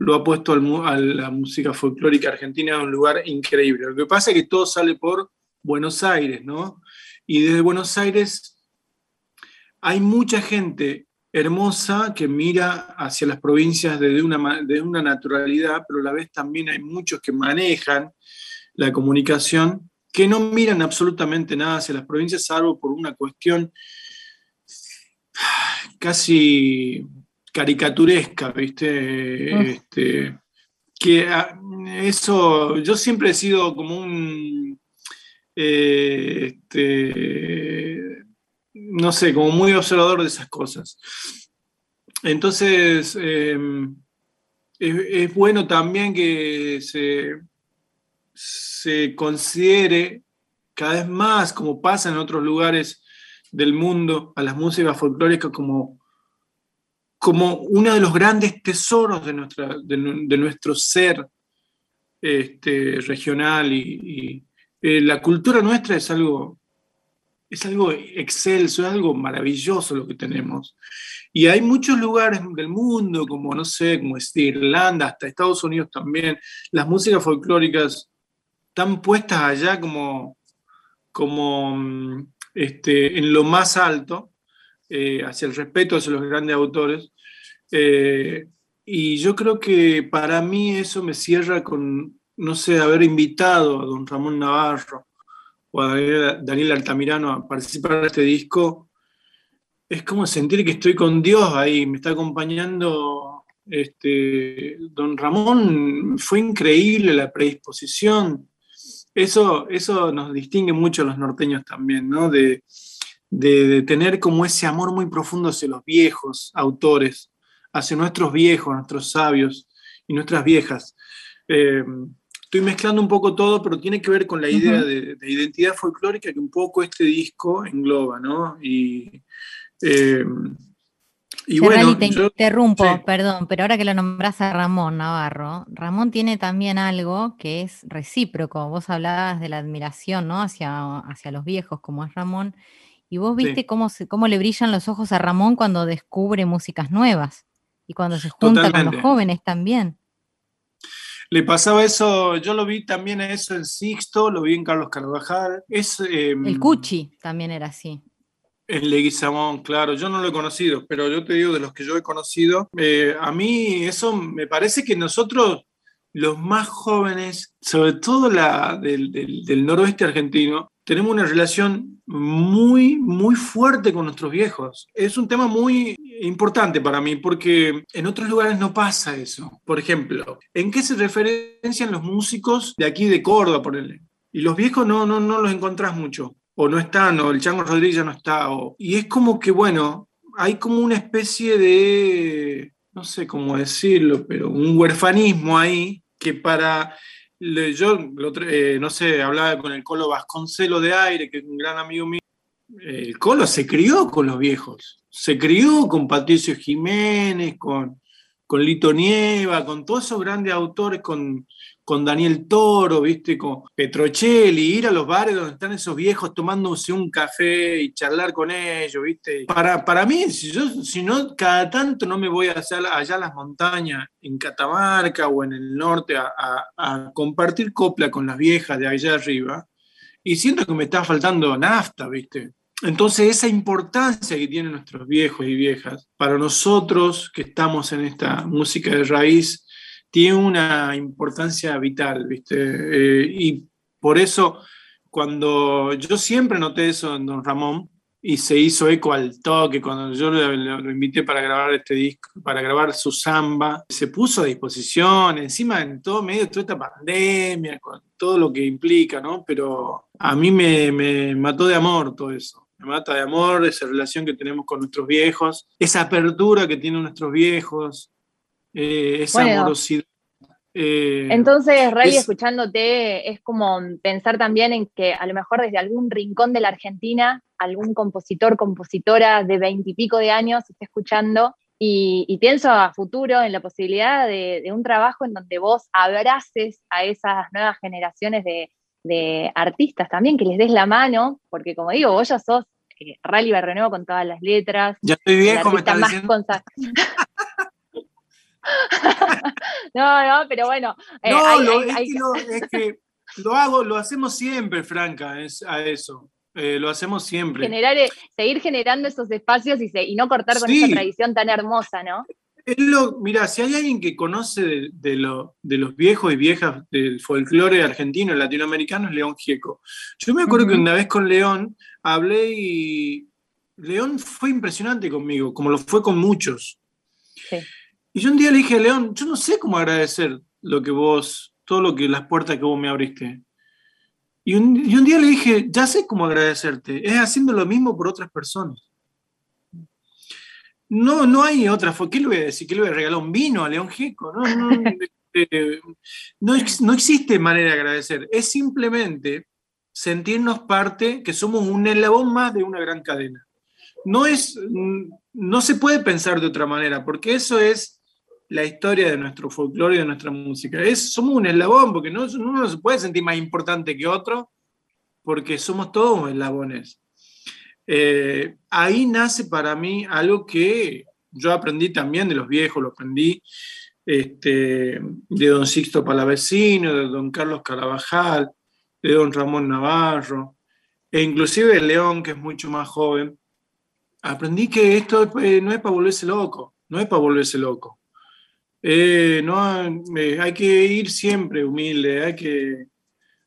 lo ha puesto a la música folclórica argentina en un lugar increíble. Lo que pasa es que todo sale por Buenos Aires, ¿no? Y desde Buenos Aires hay mucha gente hermosa que mira hacia las provincias desde una, de una naturalidad, pero a la vez también hay muchos que manejan la comunicación que no miran absolutamente nada hacia las provincias, salvo por una cuestión casi caricaturesca, ¿viste? Mm. Este, que ah, eso, yo siempre he sido como un, eh, este, no sé, como muy observador de esas cosas. Entonces, em, es, bueno también que se, se considere cada vez más, como pasa en otros lugares del mundo, a las músicas folclóricas como, como uno de los grandes tesoros de, nuestra, de, nuestro ser este, regional y, eh, la cultura nuestra es algo es algo excelso, es algo maravilloso lo que tenemos. Y hay muchos lugares del mundo, como no sé, como Irlanda, hasta Estados Unidos también, las músicas folclóricas están puestas allá como, como mm, este, en lo más alto, eh, hacia el respeto hacia los grandes autores. Eh, y yo creo que para mí eso me cierra con, no sé, haber invitado a don Ramón Navarro o a Daniel, Altamirano a participar de este disco. Es como sentir que estoy con Dios ahí, me está acompañando este, don Ramón, fue increíble la predisposición. Eso, eso nos distingue mucho a los norteños también, ¿no? De, de, tener como ese amor muy profundo hacia los viejos autores, hacia nuestros viejos, nuestros sabios y nuestras viejas. Eh, estoy mezclando un poco todo, pero tiene que ver con la idea de, identidad folclórica que un poco este disco engloba, ¿no? Y, eh, y bueno, te interrumpo, perdón, pero ahora que lo nombras a Ramón Navarro, Ramón tiene también algo que es recíproco. Vos hablabas de la admiración, ¿no? Hacia, hacia los viejos, como es Ramón. Y vos viste cómo, cómo le brillan los ojos a Ramón cuando descubre músicas nuevas y cuando se junta con los jóvenes también. Le pasaba eso, yo lo vi también eso en Sixto, lo vi en Carlos Carvajal. Es, em, el Cuchi también era así. El Leguizamón, claro, yo no lo he conocido, pero yo te digo, de los que yo he conocido, eh, a mí eso me parece que nosotros, los más jóvenes, sobre todo la, del, del noroeste argentino, tenemos una relación muy, muy fuerte con nuestros viejos. Es un tema muy importante para mí porque en otros lugares no pasa eso. Por ejemplo, ¿en qué se referencian los músicos de aquí de Córdoba, por él? Y los viejos no, no, no los encontrás mucho. O no están, o el Chango Rodríguez no está. Y es como que, bueno, hay como una especie de, no sé cómo decirlo, pero un huerfanismo ahí que para yo, eh, no sé, hablaba con el Colo Vasconcelo de Aire, que es un gran amigo mío. El Colo se crió con los viejos, se crió con Patricio Jiménez, con, con Lito Nieva, con todos esos grandes autores, con, con Daniel Toro, ¿viste? Con Petrocelli, ir a los bares donde están esos viejos tomándose un café y charlar con ellos, ¿viste? Para, para mí, si, yo, si no, cada tanto no me voy a hacer allá a las montañas, en Catamarca o en el norte, a, a compartir copla con las viejas de allá arriba, y siento que me está faltando nafta, ¿viste? Entonces, esa importancia que tienen nuestros viejos y viejas, para nosotros que estamos en esta música de raíz, tiene una importancia vital, ¿viste? Eh, y por eso, cuando yo siempre noté eso en Don Ramón, y se hizo eco al toque cuando yo lo, invité para grabar este disco, para grabar su samba, se puso a disposición, encima en todo medio de toda esta pandemia, con todo lo que implica, ¿no? Pero a mí me, me mató de amor todo eso. Me mata de amor esa relación que tenemos con nuestros viejos, esa apertura que tienen nuestros viejos, eh, esa amorosidad. Eh, entonces, Ray, escuchándote, es como pensar también en que a lo mejor desde algún rincón de la Argentina, algún compositor, compositora de veintipico de años esté escuchando y, pienso a futuro en la posibilidad de, un trabajo en donde vos abraces a esas nuevas generaciones de, artistas también, que les des la mano, porque como digo, vos ya sos eh, Rally Barrenuevo con todas las letras. Ya estoy viejo, me estás diciendo. no, no, pero bueno. Eh, no, lo, es, que lo, hago, lo hacemos siempre, Franca, es a eso. Eh, lo hacemos siempre. Generar, eh, seguir generando esos espacios y, no cortar con esa tradición tan hermosa, ¿no? Lo, mira, si hay alguien que conoce de, lo, de, los viejos y viejas del folclore argentino y latinoamericano es León Gieco. Yo me acuerdo que una vez con León hablé y León fue impresionante conmigo, como lo fue con muchos. Sí. Y yo un día le dije a León, yo no sé cómo agradecer lo que vos, todo lo que, las puertas que vos me abriste. Y un, día le dije, ya sé cómo agradecerte, es haciendo lo mismo por otras personas. No, no hay otra forma. ¿Qué le voy a decir? ¿Qué le voy a regalar un vino a León Gieco? No, no, este, no, no existe manera de agradecer. Es simplemente sentirnos parte, que somos un eslabón más de una gran cadena. No, es, no se puede pensar de otra manera, porque eso es la historia de nuestro folclore y de nuestra música. Es, somos un eslabón, porque no, uno no se puede sentir más importante que otro, porque somos todos eslabones. Eh, ahí nace para mí algo que yo aprendí también de los viejos, lo aprendí este, de don Sixto Palavecino, de don Carlos Carabajal, de don Ramón Navarro, e inclusive de León, que es mucho más joven, aprendí que esto eh, no es para volverse loco, no es para volverse loco. Eh, no, eh, hay que ir siempre humilde, hay que,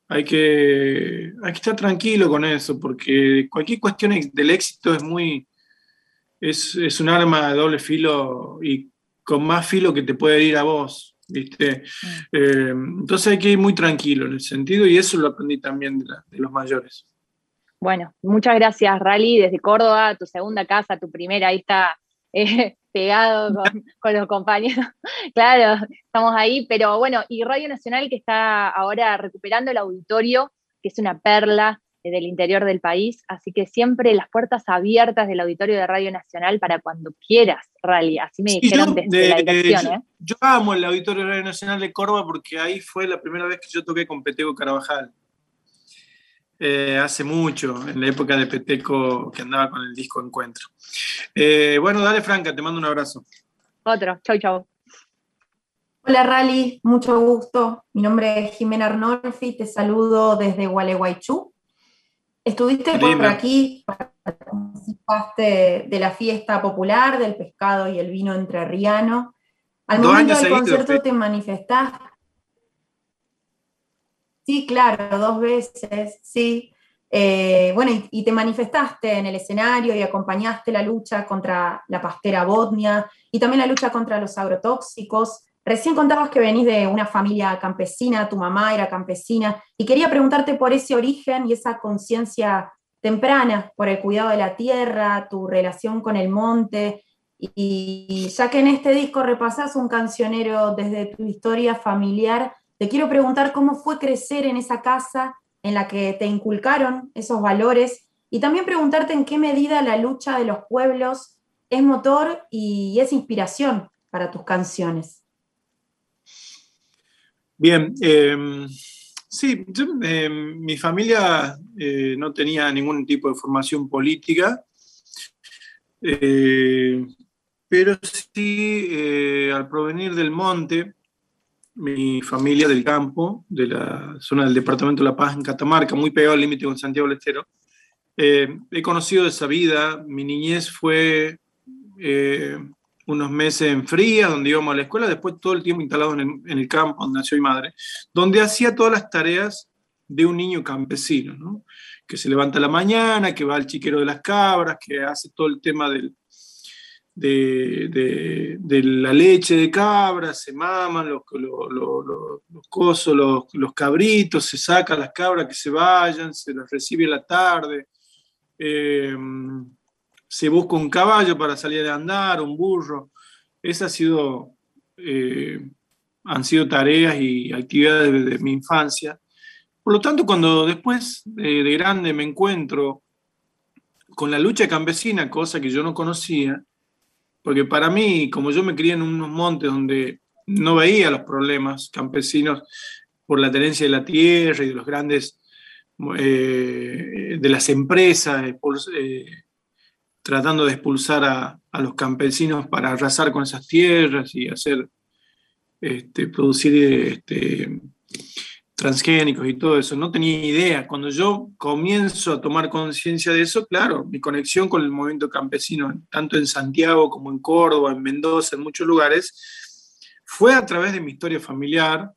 hay, que, hay que estar tranquilo con eso, porque cualquier cuestión del éxito es muy, es, es un arma de doble filo y con más filo que te puede ir a vos. ¿viste? Mm. entonces hay que ir muy tranquilo en el sentido y eso lo aprendí también de, de los mayores. Bueno, muchas gracias, Rally, desde Córdoba, tu segunda casa, tu primera, ahí está eh, pegado con, los compañeros. claro, estamos ahí, pero bueno, y Radio Nacional que está ahora recuperando el auditorio, que es una perla del interior del país, así que siempre las puertas abiertas del auditorio de Radio Nacional para cuando quieras, Rally, así me dijeron desde la dirección. ¿eh? Yo, amo el auditorio de Radio Nacional de Córdoba porque ahí fue la primera vez que yo toqué con Petego Carabajal. Eh, hace mucho, en la época de Peteco que andaba con el disco Encuentro. Eh, bueno, dale Franca, te mando un abrazo. Otro, chau, chau. Hola Rally, mucho gusto. Mi nombre es Jimena Arnolfi, te saludo desde Gualeguaychú. Estuviste por aquí, participaste de la fiesta popular del pescado y el vino entrerriano. Al momento del concierto te manifestaste Sí, claro, dos veces, sí. Eh, bueno, y, te manifestaste en el escenario y acompañaste la lucha contra la pastera botnia y también la lucha contra los agrotóxicos. Recién contabas que venís de una familia campesina, tu mamá era campesina, y quería preguntarte por ese origen y esa conciencia temprana por el cuidado de la tierra, tu relación con el monte, y ya que en este disco repasas un cancionero desde tu historia familiar, te quiero preguntar cómo fue crecer en esa casa en la que te inculcaron esos valores y también preguntarte en qué medida la lucha de los pueblos es motor y es inspiración para tus canciones. Bien, em, sí, em, mi familia eh, no tenía ningún tipo de formación política, eh, pero sí, eh, al provenir del monte, mi familia del campo, de la zona del departamento de La Paz, en Catamarca, muy pegado al límite con Santiago del Estero. Eh, he conocido esa vida. Mi niñez fue eh, unos meses en fría, donde íbamos a la escuela, después todo el tiempo instalado en el, campo, donde nació mi madre, donde hacía todas las tareas de un niño campesino, ¿no? que se levanta la mañana, que va al chiquero de las cabras, que hace todo el tema del, de, la leche de cabra, se maman los, los, cosos, los, cabritos, se sacan las cabras que se vayan, se las recibe a la tarde, eh, se busca un caballo para salir a andar, un burro. Esas ha sido, eh, han sido tareas y actividades de, mi infancia. Por lo tanto, cuando después de grande me encuentro con la lucha campesina, cosa que yo no conocía, porque para mí, como yo me crié en unos montes donde no veía los problemas campesinos por la tenencia de la tierra y de los grandes, eh, de las empresas, eh, tratando de expulsar a, los campesinos para arrasar con esas tierras y hacer, este, producir este, transgénicos y todo eso. No tenía idea. Cuando yo comienzo a tomar conciencia de eso, claro, mi conexión con el movimiento campesino, tanto en Santiago como en Córdoba, en Mendoza, en muchos lugares, fue a través de mi historia familiar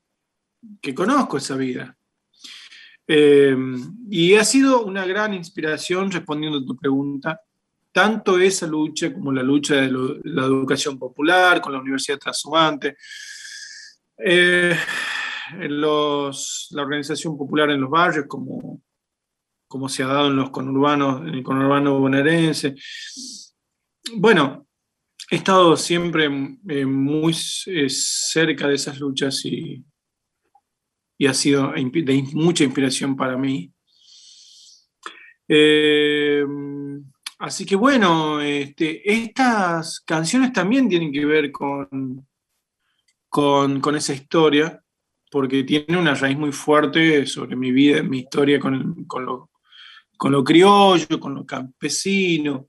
que conozco esa vida. Eh, y ha sido una gran inspiración, respondiendo a tu pregunta, tanto esa lucha como la lucha de la educación popular con la Universidad Transhumante. Eh, los, la organización popular en los barrios, como, como se ha dado en los conurbanos, en el conurbano bonaerense. Bueno, he estado siempre eh, muy eh, cerca de esas luchas y, y ha sido de mucha inspiración para mí. Eh, así que bueno, este, estas canciones también tienen que ver con, con, con esa historia porque tiene una raíz muy fuerte sobre mi vida, mi historia con, con, lo, con lo criollo, con lo campesino.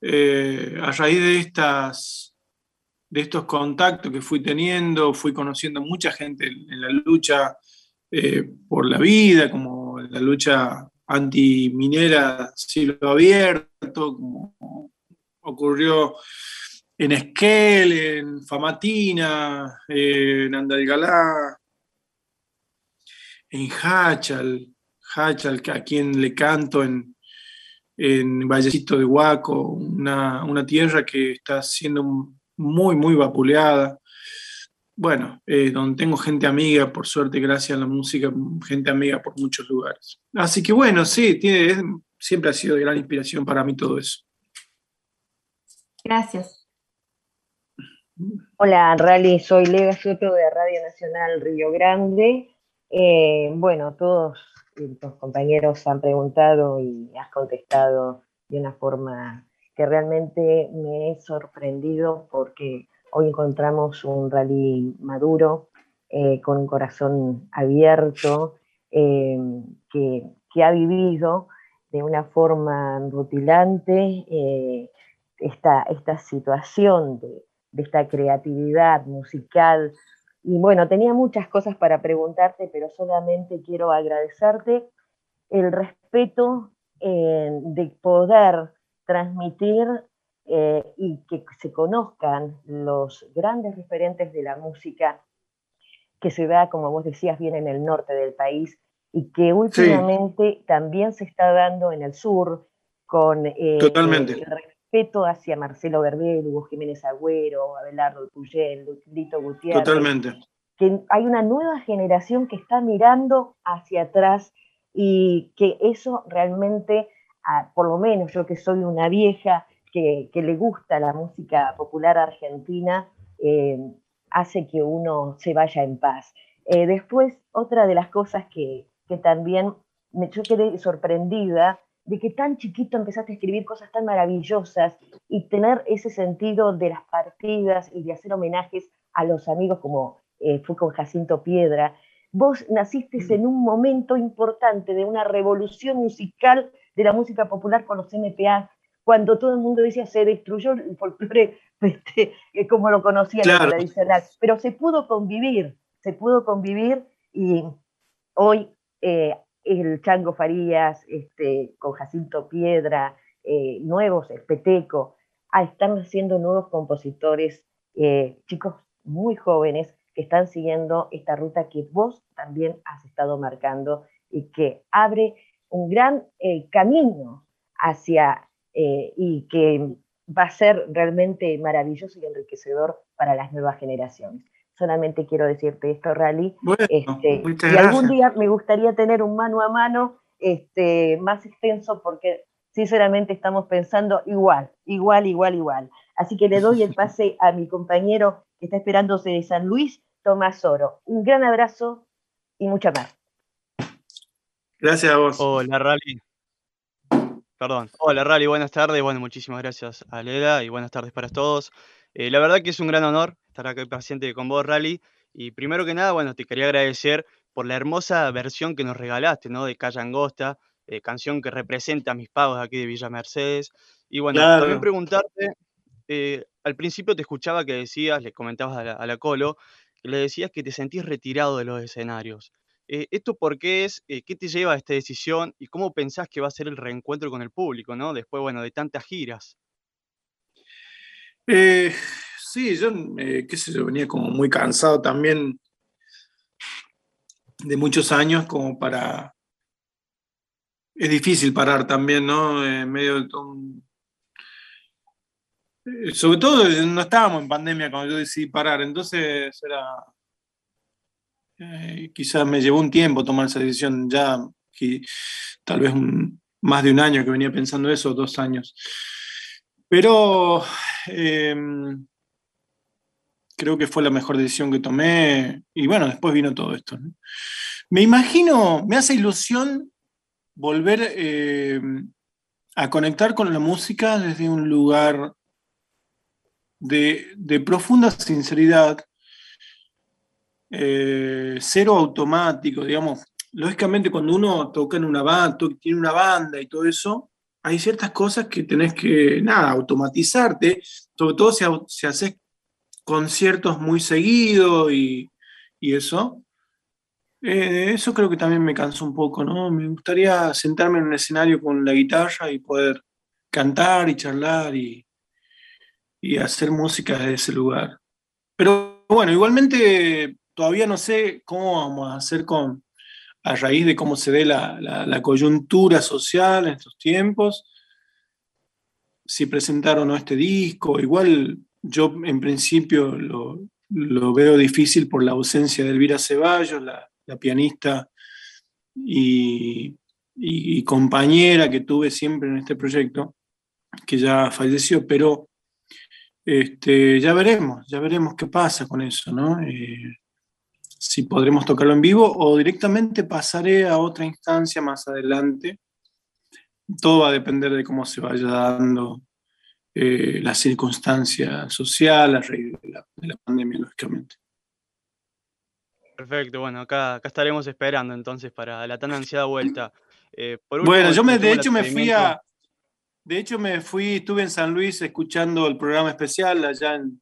eh, a raíz de, estas, de estos contactos que fui teniendo, fui conociendo mucha gente en, la lucha eh, por la vida, como la lucha antiminera cielo abierto, como ocurrió en Esquel, en Famatina, en Andalgalá, en Hachal, Hachal, a quien le canto en, en Vallecito de Huaco, una, tierra que está siendo muy, muy vapuleada. Bueno, eh, donde tengo gente amiga, por suerte, gracias a la música, gente amiga por muchos lugares. Así que bueno, sí, tiene, siempre ha sido de gran inspiración para mí todo eso. Gracias. Hola, Rally, soy Lega Soto de Radio Nacional Río Grande. Eh, bueno, todos los compañeros han preguntado y has contestado de una forma que realmente me he sorprendido porque hoy encontramos un rally maduro, eh, con un corazón abierto, eh, que, ha vivido de una forma rutilante esta, esta situación de, de esta creatividad musical. Y bueno, tenía muchas cosas para preguntarte, pero solamente quiero agradecerte el respeto eh, de poder transmitir eh, y que se conozcan los grandes referentes de la música que se da, como vos decías, bien en el norte del país y que últimamente también se está dando en el sur con eh, Totalmente respeto hacia Marcelo Verbel, Hugo Jiménez Agüero, Abelardo Tuyel, Lito Gutiérrez. Totalmente. Que hay una nueva generación que está mirando hacia atrás y que eso realmente, por lo menos yo que soy una vieja que, le gusta la música popular argentina, eh, hace que uno se vaya en paz. Eh, después, otra de las cosas que, que también me, yo quedé sorprendida de que tan chiquito empezaste a escribir cosas tan maravillosas y tener ese sentido de las partidas y de hacer homenajes a los amigos como eh, fue con Jacinto Piedra. Vos naciste en un momento importante de una revolución musical de la música popular con los MPA, cuando todo el mundo decía se destruyó el folclore este, como lo conocía la tradicional, pero se pudo convivir, se pudo convivir y hoy eh, el Chango Farías, este, con Jacinto Piedra, eh, nuevos, el Peteco, ah, están haciendo nuevos compositores, eh, chicos muy jóvenes que están siguiendo esta ruta que vos también has estado marcando y que abre un gran eh, camino hacia y que va a ser realmente maravilloso y enriquecedor para las nuevas generaciones solamente quiero decirte esto, Rally. este, y algún día me gustaría tener un mano a mano este, más extenso porque sinceramente estamos pensando igual, igual, igual, igual. Así que le doy el pase a mi compañero que está esperándose de San Luis, Tomás Oro. Un gran abrazo y mucha más. Gracias a vos. Hola, Rally. Perdón. Hola, Rally. Buenas tardes. Bueno, muchísimas gracias a Leda y buenas tardes para todos. Eh, la verdad que es un gran honor estar acá paciente con vos, Rally. Y primero que nada, bueno, te quería agradecer por la hermosa versión que nos regalaste, ¿no? De Calle Angosta, eh, canción que representa a mis pagos aquí de Villa Mercedes. Y bueno, también preguntarte, eh, al principio te escuchaba que decías, le comentabas a la, Colo, que le decías que te sentís retirado de los escenarios. ¿Esto por qué es? ¿Qué te lleva a esta decisión? ¿Y cómo pensás que va a ser el reencuentro con el público, ¿no? Después, bueno, de tantas giras. Eh, sí, yo, eh, qué sé yo, venía como muy cansado también de muchos años como para... Es difícil parar también, ¿no? En medio de todo eh, Sobre todo no estábamos en pandemia cuando yo decidí parar, entonces era... quizás me llevó un tiempo tomar esa decisión, ya tal vez más de un año que venía pensando eso, dos años. Pero em, creo que fue la mejor decisión que tomé. Y bueno, después vino todo esto. Me imagino, me hace ilusión volver em, a conectar con la música desde un lugar de, profunda sinceridad, eh, cero automático, digamos. Lógicamente, cuando uno toca en una banda, tiene una banda y todo eso, hay ciertas cosas que tenés que, nada, automatizarte, sobre todo si, si haces conciertos muy seguidos y, eso. Eh, eso creo que también me cansa un poco, ¿no? Me gustaría sentarme en un escenario con la guitarra y poder cantar y charlar y, y hacer música desde ese lugar. Pero bueno, igualmente todavía no sé cómo vamos a hacer con, a raíz de cómo se ve la, coyuntura social en estos tiempos, si presentar o no este disco. Igual yo en principio lo, veo difícil por la ausencia de Elvira Ceballos, la, pianista y, compañera que tuve siempre en este proyecto, que ya falleció, pero este, ya veremos, ya veremos qué pasa con eso, ¿no? Eh, si podremos tocarlo en vivo o directamente pasaré a otra instancia más adelante. Todo va a depender de cómo se vaya dando eh, la circunstancia social a raíz de la, pandemia, lógicamente. Perfecto, bueno, acá, acá estaremos esperando entonces para la tan ansiada vuelta. Eh, bueno, yo me, de hecho me fui a, de hecho me fui, estuve en San Luis escuchando el programa especial allá en,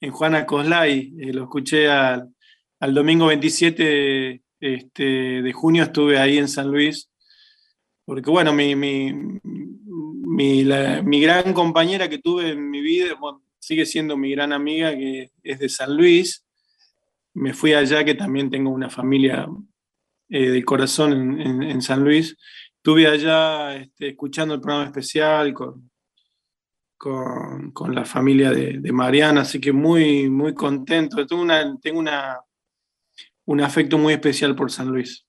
en Juana Coslay, eh, lo escuché al, al domingo 27 este, de junio estuve ahí en San Luis, porque bueno, mi, mi, gran compañera que tuve en mi vida, sigue siendo mi gran amiga, que es de San Luis. Me fui allá, que también tengo una familia eh, del corazón en, San Luis. Estuve allá este, escuchando el programa especial con, con, la familia de, de, Mariana, así que muy, muy contento. Tengo una, tengo una, un afecto muy especial por San Luis.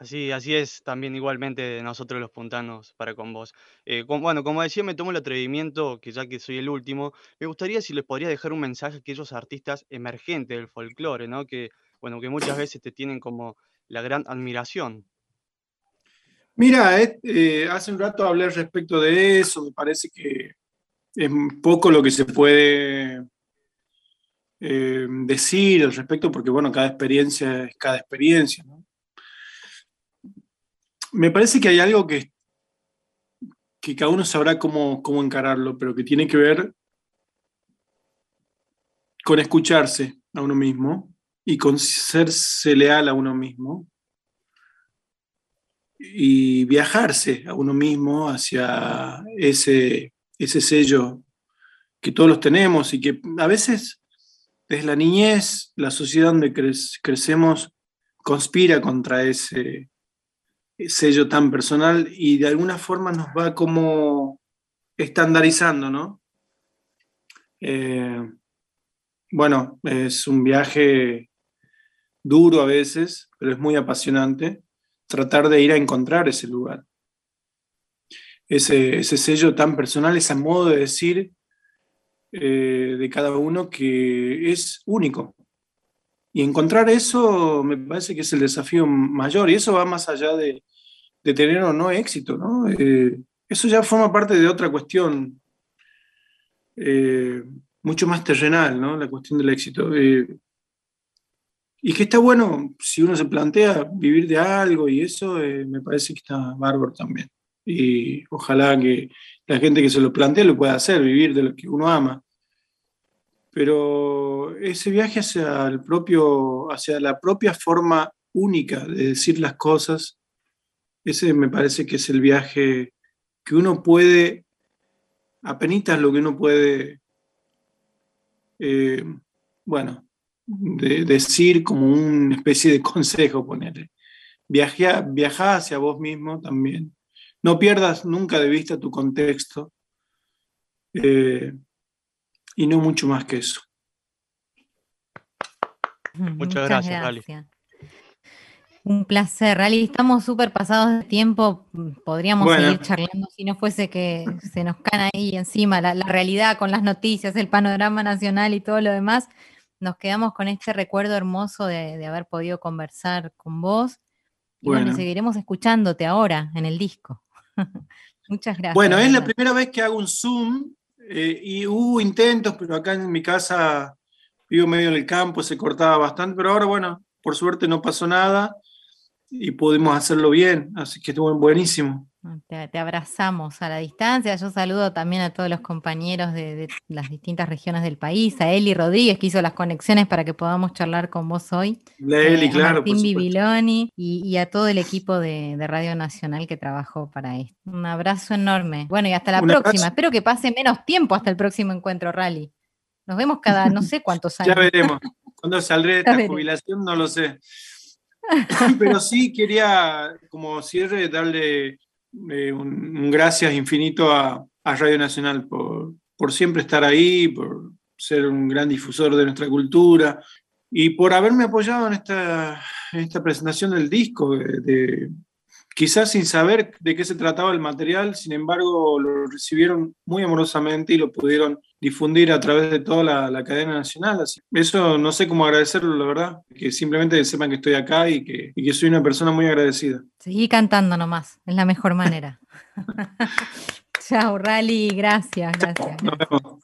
Así, así es también igualmente nosotros los puntanos para con vos. Eh, bueno, como decía, me tomo el atrevimiento, que ya que soy el último, me gustaría si les podría dejar un mensaje a aquellos artistas emergentes del folclore, ¿no? Que, bueno, que muchas veces te tienen como la gran admiración. Mira, eh, eh, hace un rato hablé respecto de eso, me parece que es poco lo que se puede decir al respecto, porque bueno, cada experiencia es cada experiencia. Me parece que hay algo que, que cada uno sabrá cómo, cómo encararlo, pero que tiene que ver con escucharse a uno mismo y con serse leal a uno mismo y viajarse a uno mismo hacia ese, ese sello que todos los tenemos y que a veces desde la niñez, la sociedad donde crecemos conspira contra ese sello tan personal y de alguna forma nos va como estandarizando, ¿no? Eh, bueno, es un viaje duro a veces, pero es muy apasionante tratar de ir a encontrar ese lugar. Ese, ese sello tan personal, ese modo de decir eh, de cada uno que es único. Y encontrar eso me parece que es el desafío mayor y eso va más allá de, tener o no éxito, ¿no? Eh, eso ya forma parte de otra cuestión eh, mucho más terrenal, ¿no? La cuestión del éxito. y que está bueno, si uno se plantea vivir de algo y eso, me parece que está bárbaro también. Y ojalá que la gente que se lo plantea lo pueda hacer, vivir de lo que uno ama. Pero ese viaje hacia, el propio, hacia la propia forma única de decir las cosas, ese me parece que es el viaje que uno puede, apenas lo que uno puede, eh, bueno, decir como una especie de consejo, ponerle. Viaja, viaja hacia vos mismo también. No pierdas nunca de vista tu contexto eh, y no mucho más que eso. Muchas, gracias, Rally. Un placer, Rally. Estamos súper pasados de tiempo. Podríamos seguir charlando si no fuese que se nos cae ahí encima la, realidad con las noticias, el panorama nacional y todo lo demás. Nos quedamos con este recuerdo hermoso de, haber podido conversar con vos. Y bueno. seguiremos escuchándote ahora en el disco. Muchas gracias. Bueno, es la primera vez que hago un Zoom eh, y hubo intentos, pero acá en mi casa vivo medio en el campo, se cortaba bastante, pero ahora, bueno, por suerte no pasó nada y pudimos hacerlo bien, así que estuvo buenísimo. Te, abrazamos a la distancia. Yo saludo también a todos los compañeros de, las distintas regiones del país, a Eli Rodríguez, que hizo las conexiones para que podamos charlar con vos hoy. Eli, eh, claro. A Martín Bibiloni y, a todo el equipo de, Radio Nacional que trabajó para esto. Un abrazo enorme. Bueno, y hasta la próxima. Espero que pase menos tiempo hasta el próximo encuentro rally. Nos vemos cada no sé cuántos años. Ya veremos. Cuando saldré de esta jubilación, no lo sé. Pero sí quería, como cierre, darle eh, un, gracias infinito a, Radio Nacional por, por, siempre estar ahí, por ser un gran difusor de nuestra cultura y por haberme apoyado en esta, esta presentación del disco, de, quizás sin saber de qué se trataba el material, sin embargo lo recibieron muy amorosamente y lo pudieron difundir a través de toda la, cadena nacional. Así, eso no sé cómo agradecerlo, la verdad, que simplemente sepan que estoy acá y que, y que soy una persona muy agradecida. Seguí cantando nomás, es la mejor manera. Chao, Rally, gracias, gracias. Nos vemos.